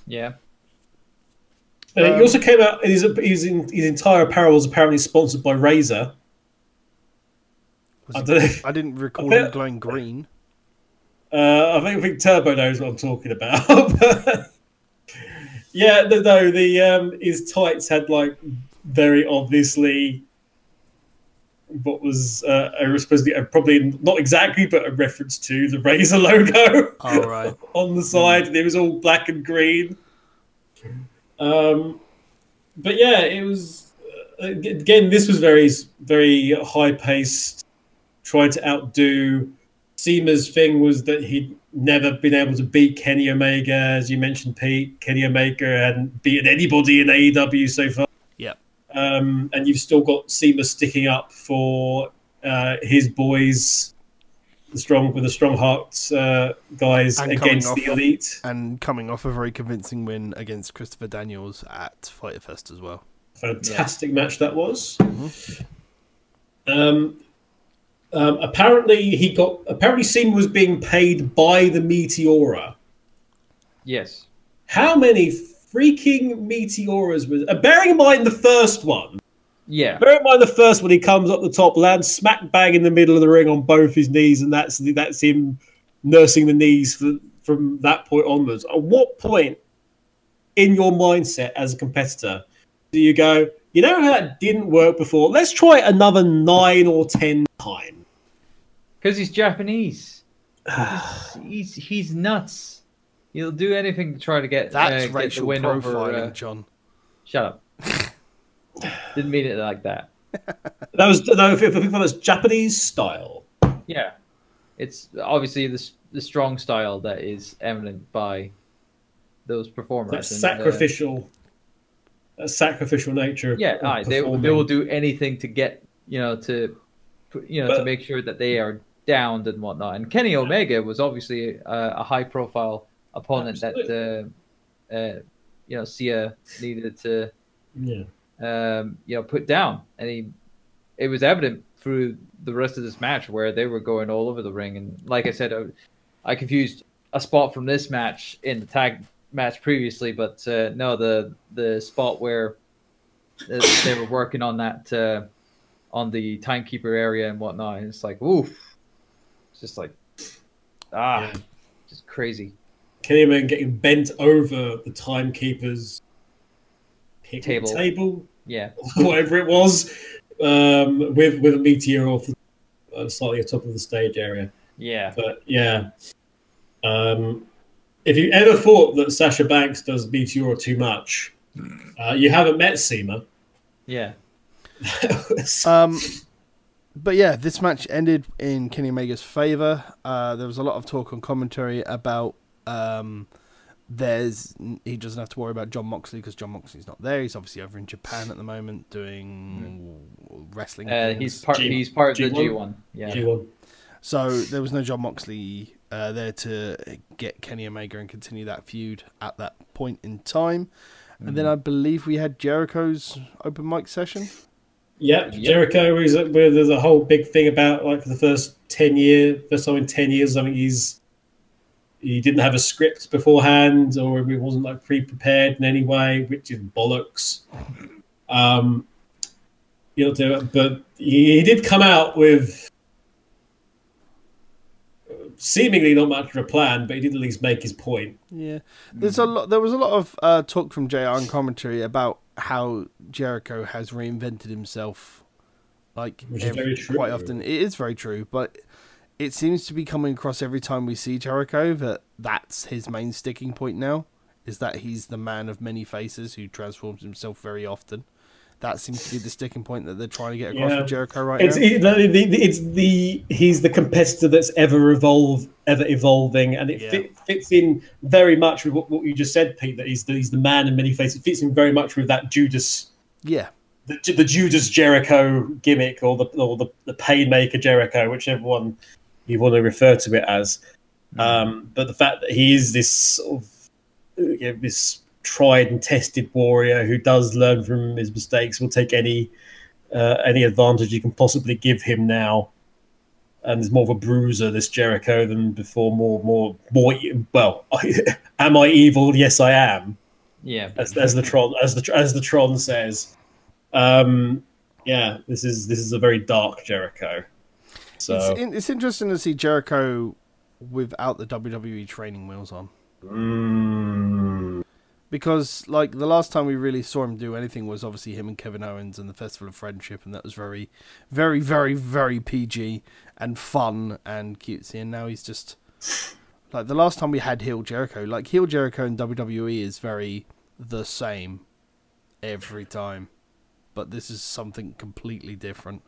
yeah. Uh, Um, he also came out. His, his, his entire apparel was apparently sponsored by Razer. I it- I didn't record bet- him glowing green. Uh, I think I think Turbo knows what I'm talking about. Yeah, no, no, the um, his tights had like very obviously what was uh, a, supposedly uh, probably not exactly, but a reference to the Razer logo Oh, right. on the side. It was all black and green. Um, but yeah, it was uh, again. This was very very high paced, trying to outdo. CIMA's thing was that he'd never been able to beat Kenny Omega, as you mentioned, Pete. Kenny Omega hadn't beaten anybody in AEW so far. Yep. Um, and you've still got CIMA sticking up for uh, his boys, the strong with the strong hearts uh, guys And coming against off- the elite. And coming off a very convincing win against Christopher Daniels at Fyter Fest as well. Fantastic match that was. Um, um, apparently, he got. Apparently, CIMA was being paid by the Meteora. Yes. How many freaking Meteoras was? Uh, bearing in mind the first one. Yeah. Bear in mind the first one, he comes up the top, lands smack bang in the middle of the ring on both his knees, and that's that's him nursing the knees for, from that point onwards. At what point in your mindset as a competitor do you go, you know how that didn't work before? Let's try it another nine or ten times. Because he's Japanese. he's he's nuts. He'll do anything to try to get, uh, That's get the racial win over. Uh, John. shut up. Didn't mean it like that. That was no, if, if if that's Japanese style. Yeah, it's obviously the the strong style that is eminent by those performers. That and, uh, sacrificial, that sacrificial nature. yeah, of aye, they they will do anything to get you know to you know to make sure that they are downed and whatnot. And Kenny Omega was obviously a, a high profile opponent that uh, uh, you know CIMA needed to Yeah. um, you know put down, and he it was evident through the rest of this match where they were going all over the ring. And like I said, I, I confused a spot from this match in the tag match previously, but uh, no, the the spot where uh, they were working on that uh, on the timekeeper area and whatnot. And it's like, oof, it's just like ah, Yeah. just crazy. Kenny Omega getting bent over the timekeeper's picnic Table. table, Yeah, whatever it was, um, with with a meteor off the, uh, slightly atop of the stage area. yeah, But yeah, um, if you ever thought that Sasha Banks does meteor too much, uh, you haven't met CIMA. yeah. Um, but yeah, this match ended in Kenny Omega's favor. Uh, there was a lot of talk on commentary about um, there's he doesn't have to worry about Jon Moxley because Jon Moxley's not there. He's obviously over in Japan at the moment doing wrestling. Uh, he's part. G- he's part of the G1? Yeah, G1. So there was no Jon Moxley uh, there to get Kenny Omega and continue that feud at that point in time. And then I believe we had Jericho's open mic session. Yep, Yep. Jericho is where there's a whole big thing about like for the first ten year, first time in ten years. I think he's he didn't have a script beforehand, or he wasn't like pre prepared in any way, which is bollocks. Um, you know, but he, he did come out with seemingly not much of a plan, but he did at least make his point. Yeah, there's a lot. There was a lot of uh, talk from Jr. on commentary about how Jericho has reinvented himself, like Which is very true. quite often. It is very true, but it seems to be coming across every time we see Jericho that that's his main sticking point now. Is that he's the man of many faces who transforms himself very often. That seems to be the sticking point that they're trying to get across Yeah. with Jericho right It's now. it, the, the, it's the he's the competitor that's ever evolve, ever evolving, and it Yeah. fit, fits in very much with what, what you just said, Pete. That he's the, he's the man in many faces. It fits in very much with that Judas, yeah, the, the Judas Jericho gimmick, or the or the, the Painmaker Jericho, whichever one you want to refer to it as. Um, but the fact that he is this sort of you know, this tried and tested warrior who does learn from his mistakes, will take any uh, any advantage you can possibly give him now. And there's more of a bruiser, this Jericho, than before. More, more, more. Well, am I evil? Yes, I am. yeah. As, as the Tron, as the as the Tron says. Um, yeah, this is this is a very dark Jericho. So it's, in- it's interesting to see Jericho without the WWE training wheels on. mm, because like the last time we really saw him do anything was obviously him and Kevin Owens and the Festival of Friendship, and that was very, very, very, very PG and fun and cutesy. And now he's just like the last time we had heel Jericho. Like heel Jericho in WWE is very the same every time, but this is something completely different.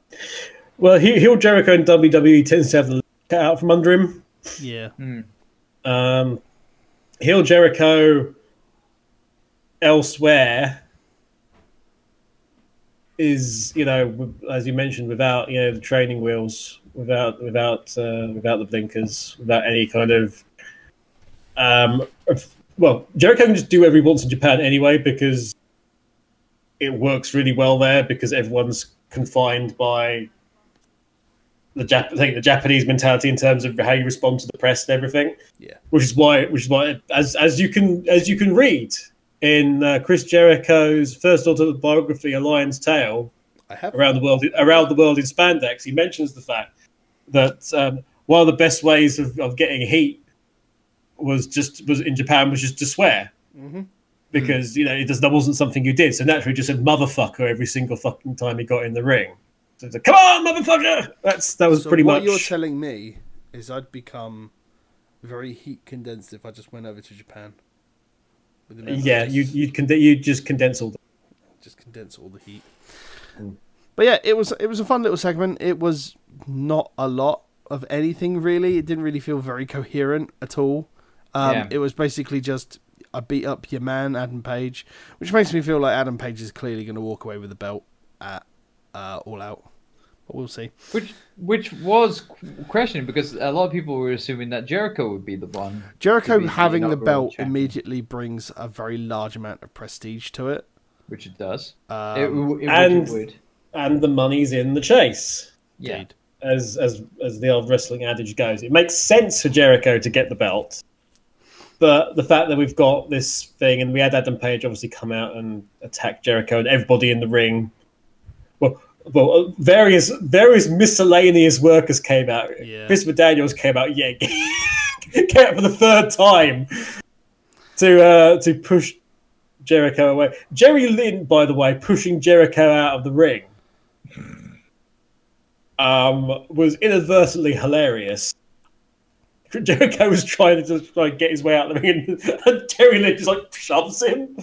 Well, he, heel Jericho in WWE tends to have the cut out from under him. Yeah, Hmm. Um, heel Jericho elsewhere is, you know, as you mentioned, without you know the training wheels, without without uh, without the blinkers, without any kind of um, of- well, Jericho can just do whatever he wants in Japan anyway because it works really well there because everyone's confined by the Jap- I think the Japanese mentality in terms of how you respond to the press and everything. Yeah. Which is why, which is why, as as you can as you can read in uh, Chris Jericho's first autobiography, A Lion's Tale, around the world around the world in spandex, he mentions the fact that um, one of the best ways of, of getting heat was just was in Japan was just to swear. Mhm. because you know it just that wasn't something you did. So naturally, just said motherfucker every single fucking time he got in the ring. So like, Come on, motherfucker! That's that was So pretty what much. What you're telling me is I'd become very heat condensed if I just went over to Japan. With the amount of yeah, just- you you can you just condense all. The, just condense all the heat. Mm. But yeah, it was it was a fun little segment. It was not a lot of anything really. It didn't really feel very coherent at all. Um, Yeah. It was basically just I beat up your man Adam Page, which makes me feel like Adam Page is clearly going to walk away with the belt at uh, All Out. But we'll see. Which which was questioning because a lot of people were assuming that Jericho would be the one. Jericho be having the belt champion. immediately brings a very large amount of prestige to it. which it does. Um, it, w- it, would- and- it would. and the money's in the chase. Yeah. indeed. as as as the old wrestling adage goes. It makes sense for Jericho to get the belt, but the fact that we've got this thing and we had Adam Page obviously come out and attack Jericho and everybody in the ring. Well, well, uh, various various miscellaneous workers came out. Yeah. Christopher Daniels came out. Yeah, came out for the third time to uh, to push Jericho away. Jerry Lynn, by the way, pushing Jericho out of the ring um, was inadvertently hilarious. Jericho was trying to just try and get his way out of the ring, and, and Jerry Lynn just like shoves him.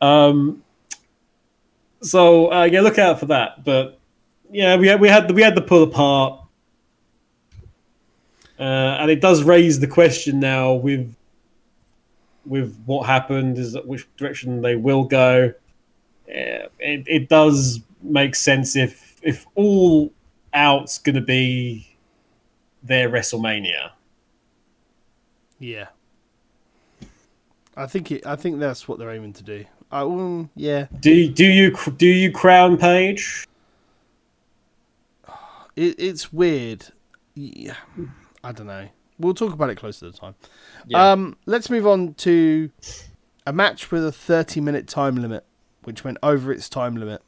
Um, so uh, yeah, look out for that. But yeah, we had we had the, we had the pull apart, uh, and it does raise the question now with with what happened is which direction they will go. Yeah, it, it does make sense if if all out's going to be their WrestleMania. Yeah. I think it. I think that's what they're aiming to do. I, mm, yeah. Do do you do you crown Page? It, it's weird. Yeah. I don't know. We'll talk about it closer to the time. Yeah. Um, let's move on to a match with a 30 minute time limit, which went over its time limit.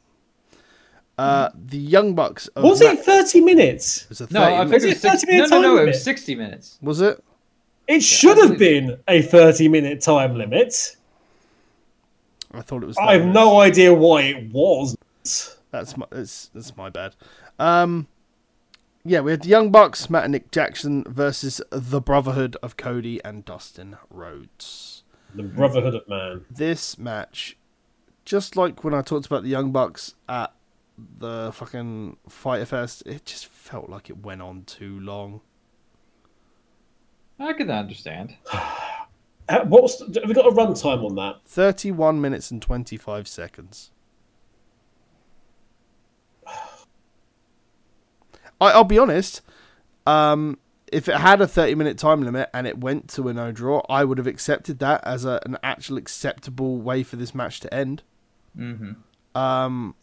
Uh, the Young Bucks. Of Was Ma- it thirty minutes? Was, a no, I think it Was was it 30 six, no, minute no, no. time It was sixty minutes. Was it? It should I have been a thirty minute time limit. I thought it was. I have 30 no idea why it was. That's my. That's, that's my bad. Um, yeah, we had the Young Bucks, Matt and Nick Jackson versus the Brotherhood of Cody and Dustin Rhodes. The Brotherhood of Man. this match, just like when I talked about the Young Bucks at the fucking Fyter Fest, it just felt like it went on too long. I can understand. What's the, have we got a runtime on that? 31 minutes and 25 seconds. I, I'll be honest. Um, if it had a 30 minute time limit and it went to a no draw, I would have accepted that as a, an actual acceptable way for this match to end. hmm Um,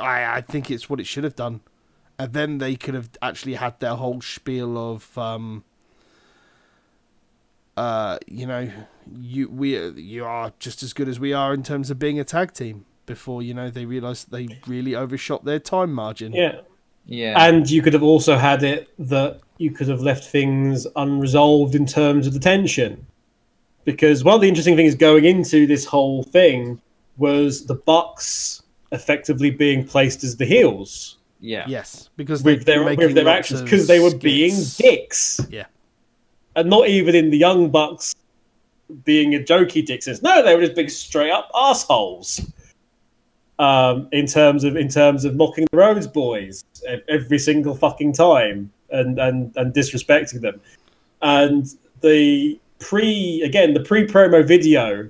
I, I think it's what it should have done, and then they could have actually had their whole spiel of, um, uh, you know, you we you are just as good as we are in terms of being a tag team. Before you know, they realised they really overshot their time margin. Yeah. Yeah. And you could have also had it that you could have left things unresolved in terms of the tension. Because one of the interesting things going into this whole thing was the Bucks effectively being placed as the heels yeah. Yes, because with they've their with their actions because they were being dicks. Yeah. And not even in the Young Bucks being a jokey sense. No, they were just big straight up assholes. Um, in terms of in terms of mocking the Rhodes boys every single fucking time and and and disrespecting them, and the pre again the pre promo video,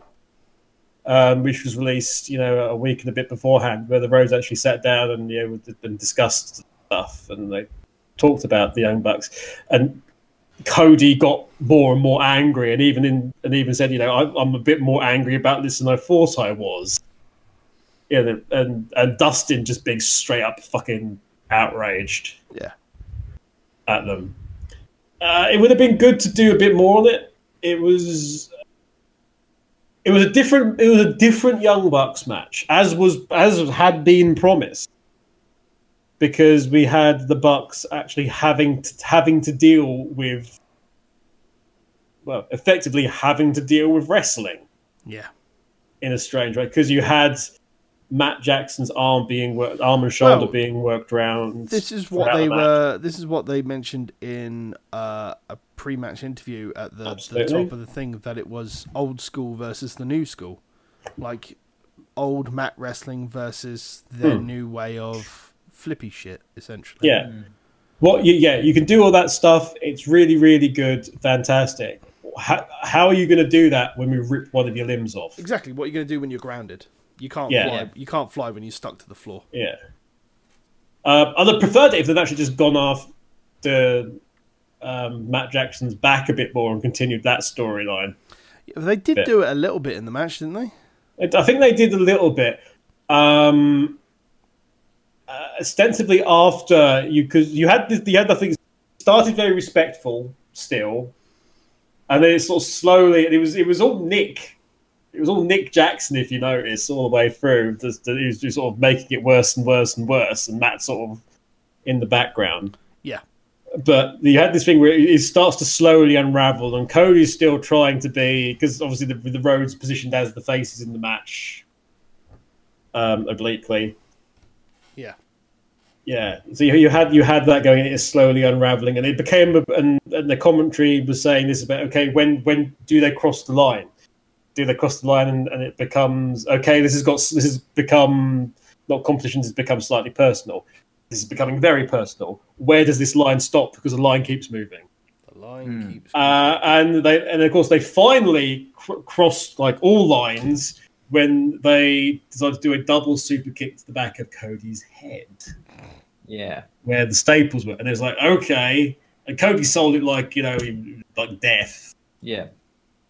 um, which was released you know a week and a bit beforehand, where the Rhodes actually sat down and you know and discussed stuff and they talked about the Young Bucks and Cody got more and more angry, and even in and even said, you know, I, I'm a bit more angry about this than I thought I was. Yeah, and and, and Dustin just being straight up fucking outraged Yeah. at them. Uh, it would have been good to do a bit more on it. It was. It was a different. It was a different Young Bucks match, as was as had been promised, because we had the Bucks actually having to, having to deal with well, effectively having to deal with wrestling Yeah. in a strange way because you had Matt Jackson's arm being worked, arm and shoulder Well, being worked around. This is what they the were. This is what they mentioned in uh, a pre-match interview at the, the top of the thing that it was old school versus the new school, like old mat wrestling versus their Hmm. new way of flippy shit, essentially. Yeah. What? You, yeah, you can do all that stuff. It's really, really good, fantastic. How, how are you going to do that when we rip one of your limbs off? Exactly. What are you going to do when you're grounded? You can't Yeah. fly. You can't fly when you're stuck to the floor. Yeah. Uh, I'd have preferred it if they'd actually just gone off the um, Matt Jackson's back a bit more and continued that storyline. Yeah, They did Bit. do it a little bit in the match, didn't they? I think they did a little bit. Um, uh, ostensibly after you, because you had this, you had the thing started very respectful still, and then it sort of slowly. It was it was all Nick. It was all Nick Jackson, if you notice, all the way through. Just, he was just sort of making it worse and worse and worse, and Matt sort of in the background. Yeah. But you had this thing where it starts to slowly unravel, and Cody's still trying to be because obviously the, the Rhodes positioned as the faces in the match, um, obliquely. Yeah. Yeah, so you, you had you had that going, and it's slowly unraveling, and it became, a, and, and the commentary was saying this about okay, when when do they cross the line? Do they cross the line, and, and it becomes okay? This has got this has become not competitions has become slightly personal. This is becoming very personal. Where does this line stop? Because the line keeps moving. The line Hmm. keeps. Uh, and they and of course they finally cr- crossed like all lines when they decided to do a double super kick to the back of Cody's head Yeah. where the staples were, and it was like okay, and Cody sold it like you know like death, Yeah.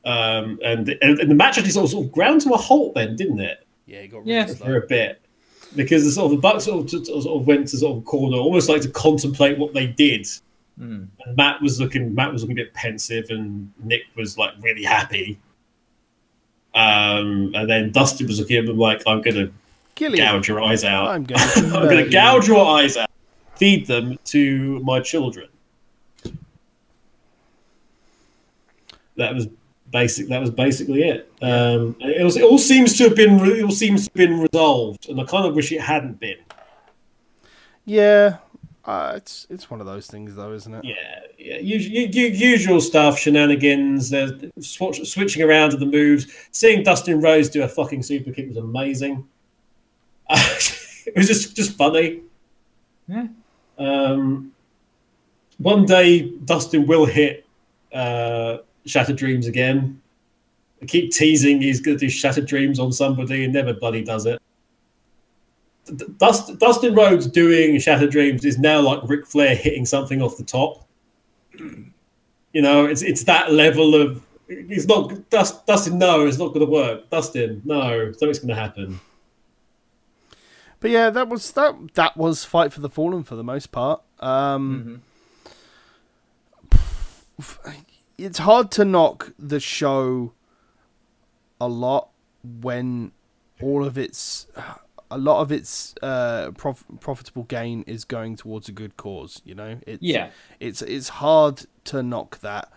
um, and, and and the match actually sort of, sort of ground to a halt then, didn't it, yeah, he got Yeah. really for a bit, because the sort of the Bucks sort of, sort of went to sort of corner, almost like to contemplate what they did. Mm. And Matt was looking Matt was looking a bit pensive, and Nick was like really happy. Um, and then Dustin was looking at him like, "I'm gonna Gillian, gouge your eyes out. I'm going I'm going to gouge your eyes out, feed them to my children. That was basic. That was basically it. Um, it, was, it all seems to have been. It all seems to have been resolved, and I kind of wish it hadn't been. Yeah, uh, it's it's one of those things, though, isn't it? Yeah, yeah. Usual, usual stuff, shenanigans. There's swatch, switching around to the moves. Seeing Dustin Rhodes do a fucking super kick was amazing. it was just just funny. Yeah. Um, one day, Dustin will hit uh, Shattered Dreams again. I keep teasing he's going to do Shattered Dreams on somebody and never bloody does it. Dust, Dustin Rhodes doing Shattered Dreams is now like Ric Flair hitting something off the top. You know, it's it's that level of. It's not Dust, Dustin. No, it's not going to work. Dustin, no, something's going to happen. But yeah, that was that. That was Fight for the Fallen for the most part. Um, Mhm. It's hard to knock the show a lot when all of its a lot of its uh, prof- profitable gain is going towards a good cause. You know, it's Yeah. it's it's hard to knock that.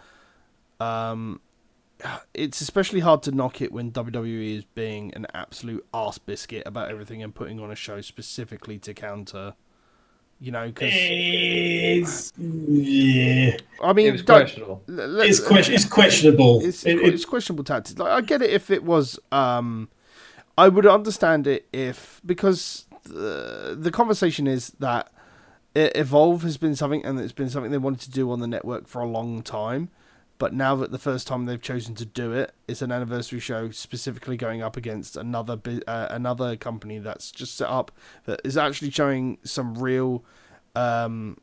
Um, it's especially hard to knock it when WWE is being an absolute ass biscuit about everything and putting on a show specifically to counter. You know, because It's, yeah, I mean, It questionable. it's, question, it's questionable. it's, It- it's questionable tactics. Like I get it if it was. Um, I would understand it if because the the conversation is that Evolve has been something and it's been something they wanted to do on the network for a long time. But now that the first time they've chosen to do it, it's an anniversary show specifically going up against another uh, another company that's just set up that is actually showing some real um,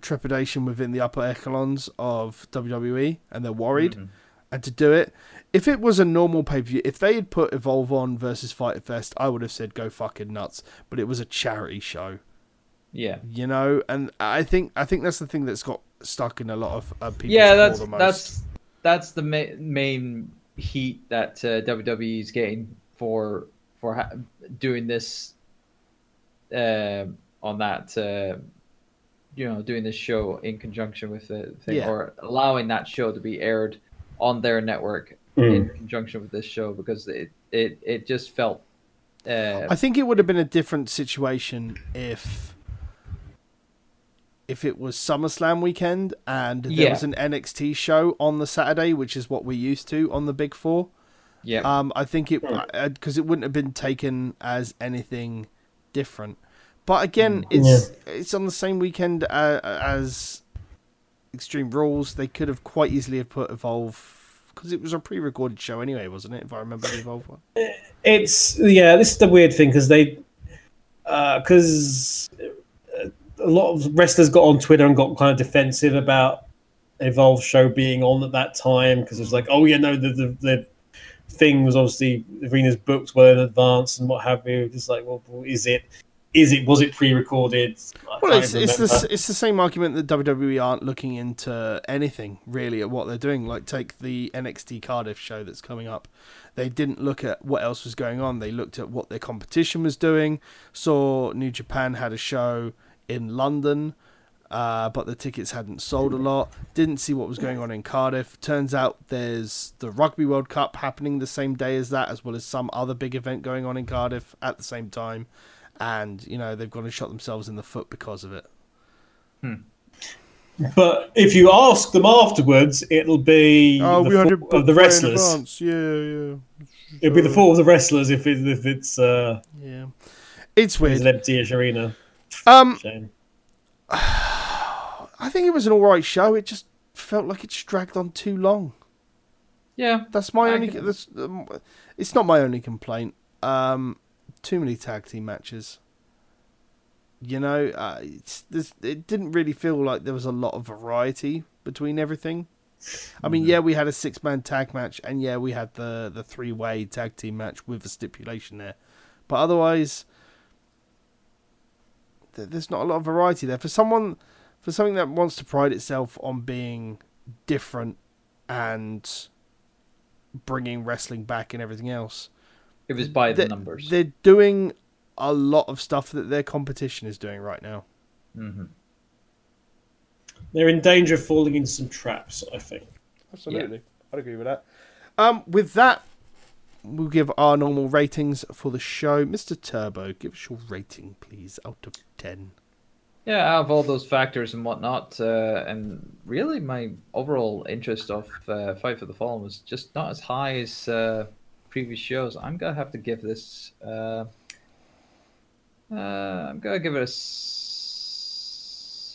trepidation within the upper echelons of WWE, and they're worried. Mhm. And to do it, if it was a normal pay per view, if they had put Evolve on versus Fight Fest, I would have said go fucking nuts. But it was a charity show, Yeah. you know, and I think I think that's the thing that's got stuck in a lot of uh, people. Yeah, that's that's that's the ma- main heat that uh, WWE is getting for for ha- doing this uh, on that uh, you know doing this show in conjunction with the thing Yeah. or allowing that show to be aired on their network Mm. in conjunction with this show because it it, it just felt uh, I think it would have been a different situation if if it was SummerSlam weekend and there Yeah. was an NXT show on the Saturday, which is what we're used to on the Big Four. yeah Um, I think it because it wouldn't have been taken as anything different. But again, Mm. it's it's on the same weekend uh, as Extreme Rules. They could have quite easily have put Evolve because it was a pre-recorded show anyway, wasn't it? If I remember the Evolve one. It's yeah. This is the weird thing because they uh, because a lot of wrestlers got on Twitter and got kind of defensive about Evolve show being on at that time because it was like, oh yeah, no, the the, the thing was obviously arenas booked well in advance and what have you. Just like, well, is it? Is it? Was it pre-recorded? I Well, it's, it's the it's the same argument that WWE aren't looking into anything really at what they're doing. Like take the NXT Cardiff show that's coming up. They didn't look at what else was going on. They looked at what their competition was doing. Saw New Japan had a show in London, uh, but the tickets hadn't sold a lot. Didn't see what was going on in Cardiff. Turns out there's the Rugby World Cup happening the same day as that, as well as some other big event going on in Cardiff at the same time. And you know they've gone and shot themselves in the foot because of it. But if you ask them afterwards, it'll be Oh, the we had fault to of the wrestlers. advance. Yeah, yeah, It'll be the fault of the wrestlers if, it, if it's uh, yeah. It's it's weird. an empty-ish arena. Um, Shame. I think it was an all right show. It just felt like it's dragged on too long. yeah That's my I only. can- That's, um, it's not my only complaint. Um, too many tag team matches. You know, uh, it didn't really feel like there was a lot of variety between everything. I mean, yeah, we had a six man tag match, and yeah, we had the the three way tag team match with a stipulation there, but otherwise, th- there's not a lot of variety there for someone for something that wants to pride itself on being different and bringing wrestling back and everything else. It was by the They- numbers They're doing a lot of stuff that their competition is doing right now. hmm They're in danger of falling into some traps, I think. Absolutely, I'd agree with that. Um, with that, we'll give our normal ratings for the show. Mr. Turbo, give us your rating, please, out of ten. Yeah, out of all those factors and whatnot, uh, and really my overall interest of uh, Fight for the Fallen was just not as high as uh, previous shows. I'm gonna have to give this. Uh, uh, I'm gonna give it a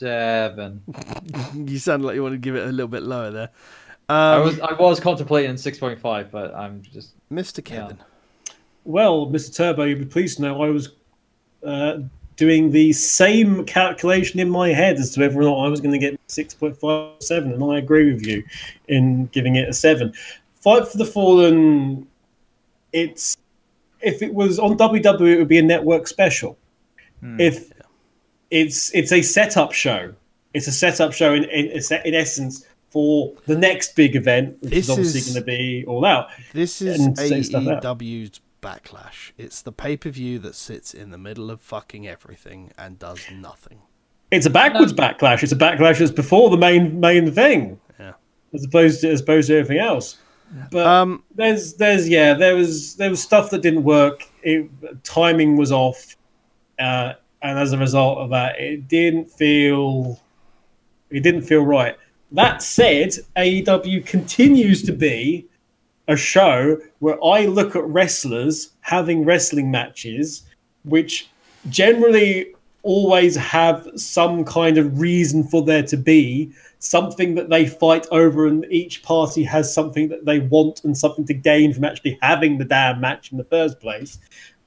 seven. You sound like you want to give it a little bit lower there. I Um, was I was contemplating six point five, but I'm just Mr. Kevin. Well, Mr. Turbo, you'll be pleased to know I was uh, doing the same calculation in my head as to whether or not I was going to get 6.57, and I agree with you in giving it a 7. Fight for the Fallen, it's if it was on WWE, it would be a network special. Hmm. If it's it's a setup show, it's a setup show in in, in essence for the next big event, which This is obviously going to be all out. This is And say stuff out. AEW's backlash. It's the pay per view that sits in the middle of fucking everything and does nothing. It's a backwards backlash. It's a backlash that's before the main main thing, Yeah. as opposed to as opposed to everything else. But Um, there's there's yeah there was there was stuff that didn't work. It, timing was off, uh, and as a result of that, it didn't feel it didn't feel right. That said, AEW continues to be a show where I look at wrestlers having wrestling matches, which generally always have some kind of reason for there to be something that they fight over, and each party has something that they want and something to gain from actually having the damn match in the first place.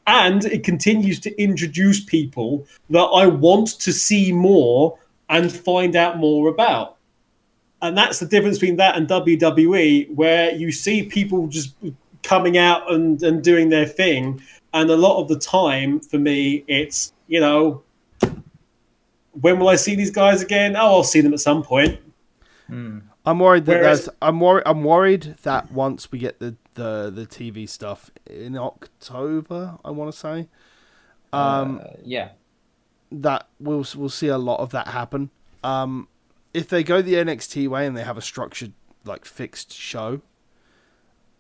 And it continues to introduce people that I want to see more and find out more about. And that's the difference between that and WWE, where you see people just coming out and, and doing their thing. And a lot of the time, for me, it's, you know, when will I see these guys again? Oh, I'll see them at some point. hmm. I'm worried that Whereas- there's, I'm worried. I'm worried that once we get the the the TV stuff in October, I want to say, um, Uh, yeah. that we'll we'll see a lot of that happen. Um, if they go the NXT way and they have a structured like fixed show,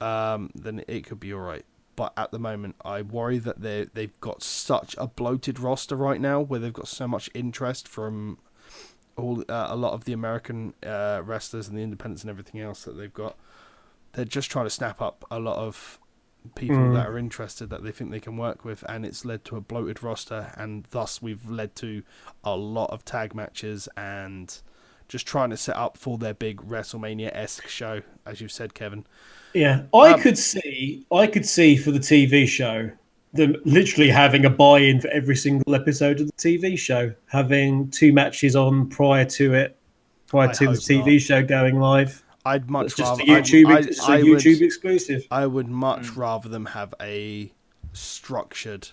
um, then it could be all right. But at the moment, I worry that they they've got such a bloated roster right now, where they've got so much interest from all uh, a lot of the American uh, wrestlers and the independents and everything else that they've got. They're just trying to snap up a lot of people Mm. that are interested that they think they can work with, and it's led to a bloated roster, and thus we've led to a lot of tag matches and just trying to set up for their big WrestleMania esque show, as you've said, Kevin. Yeah, I Um, could see, I could see for the TV show them literally having a buy-in for every single episode of the TV show, having two matches on prior to it, prior I to the TV not. show going live. I'd much It's just rather a YouTube, I, it's I, a I YouTube would, exclusive. I would much rather them have a structured.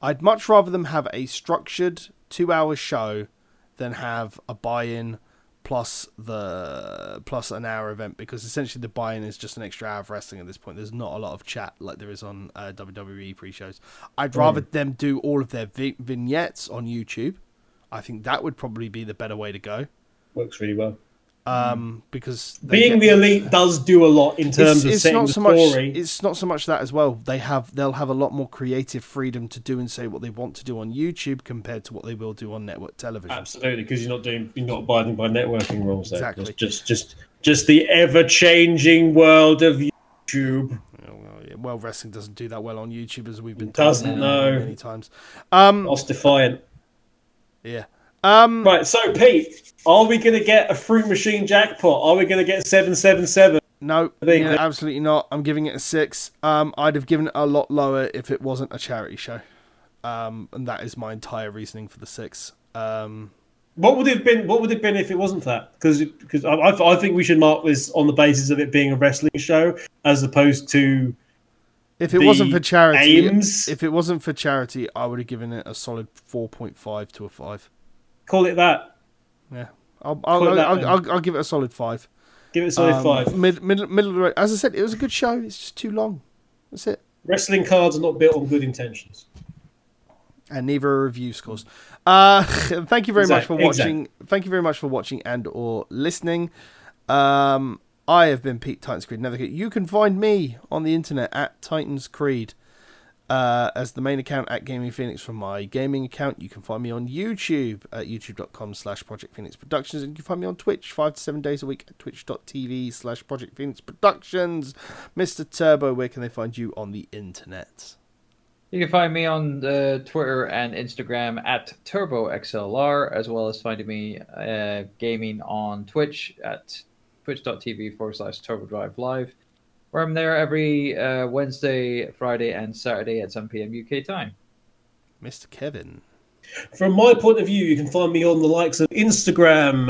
I'd much rather them have a structured two-hour show than have a buy-in plus the plus an hour event because essentially the buy-in is just an extra hour of wrestling at this point. There's not a lot of chat like there is on uh, WWE pre-shows. I'd rather them do all of their vi- vignettes on YouTube. I think that would probably be the better way to go. Works really well. Um, because Being get- the elite does do a lot in terms of setting not the so much it's not so much that as well they have they'll have a lot more creative freedom to do and say what they want to do on youtube compared to what they will do on network television Absolutely, because you're not doing, you're not abiding by networking rules. There. Exactly. Just, just, just, just the ever-changing world of YouTube. Well, wrestling doesn't do that well on youtube as we've been Doesn't, told no. many times um Lost defiant. yeah um Right, so Pete, are we going to get a fruit machine jackpot? Are we going to get seven seven seven? no yeah, absolutely not i'm giving it a six um i'd have given it a lot lower if it wasn't a charity show um and that is my entire reasoning for the six um What would it have been? What would it have been if it wasn't that? Because because I, I I think we should mark this on the basis of it being a wrestling show as opposed to if it wasn't for charity aims? if it wasn't for charity i would have given it a solid 4.5 to a 5 call it that. Yeah, I'll I'll, I'll, I'll. I'll, I'll give it a solid five. Give it a solid Um, five. Mid, middle, middle of the road. As I said, it was a good show. It's just too long. That's it. Wrestling cards are not built on good intentions. And neither are review scores. Uh, thank you very much for watching. Thank you very much for watching and or listening. Um, I have been Pete Titans Creed Navigate. You can find me on the internet at Titans Creed. Uh, as the main account at Gaming Phoenix from my gaming account. You can find me on YouTube at youtube.com slash Project Phoenix Productions. And you can find me on Twitch five to seven days a week at twitch.tv slash Project Phoenix Productions. Mr. Turbo, where can they find you on the internet? You can find me on uh, Twitter and Instagram at TurboXLR, as well as finding me uh, gaming on Twitch at twitch.tv forward slash TurboDrive Live, where I'm there every uh, Wednesday, Friday, and Saturday at 7 p.m. UK time. Mr. Kevin. From my point of view, you can find me on the likes of Instagram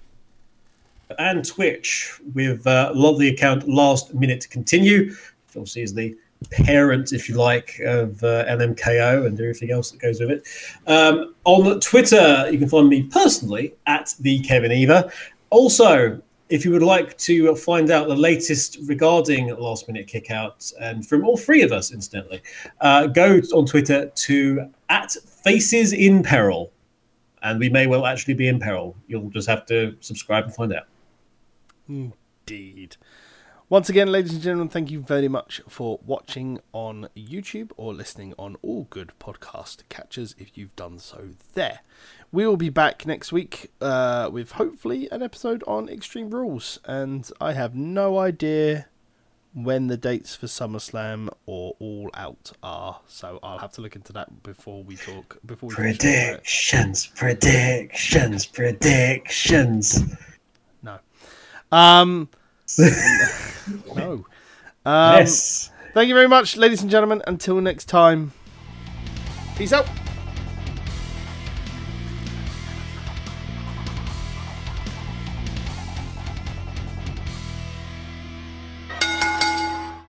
and Twitch with uh, a lot of the account Last Minute to Continue, which obviously is the parent, if you like, of uh, LMKO and everything else that goes with it. Um, on Twitter, you can find me personally at the Kevin Eva. Also, if you would like to find out the latest regarding Last Minute Kickouts, and from all three of us, incidentally, uh, go on Twitter to at Faces in Peril, and we may well actually be in peril. You'll just have to subscribe and find out. Indeed. Once again, ladies and gentlemen, thank you very much for watching on YouTube or listening on all good podcast catchers if you've done so there. We will be back next week uh, with hopefully an episode on Extreme Rules, and I have no idea when the dates for SummerSlam or All Out are, so I'll have to look into that before we talk. Before we. Predictions, predictions, predictions. No. Um, no. Um, yes. Thank you very much, ladies and gentlemen. Until next time, peace out.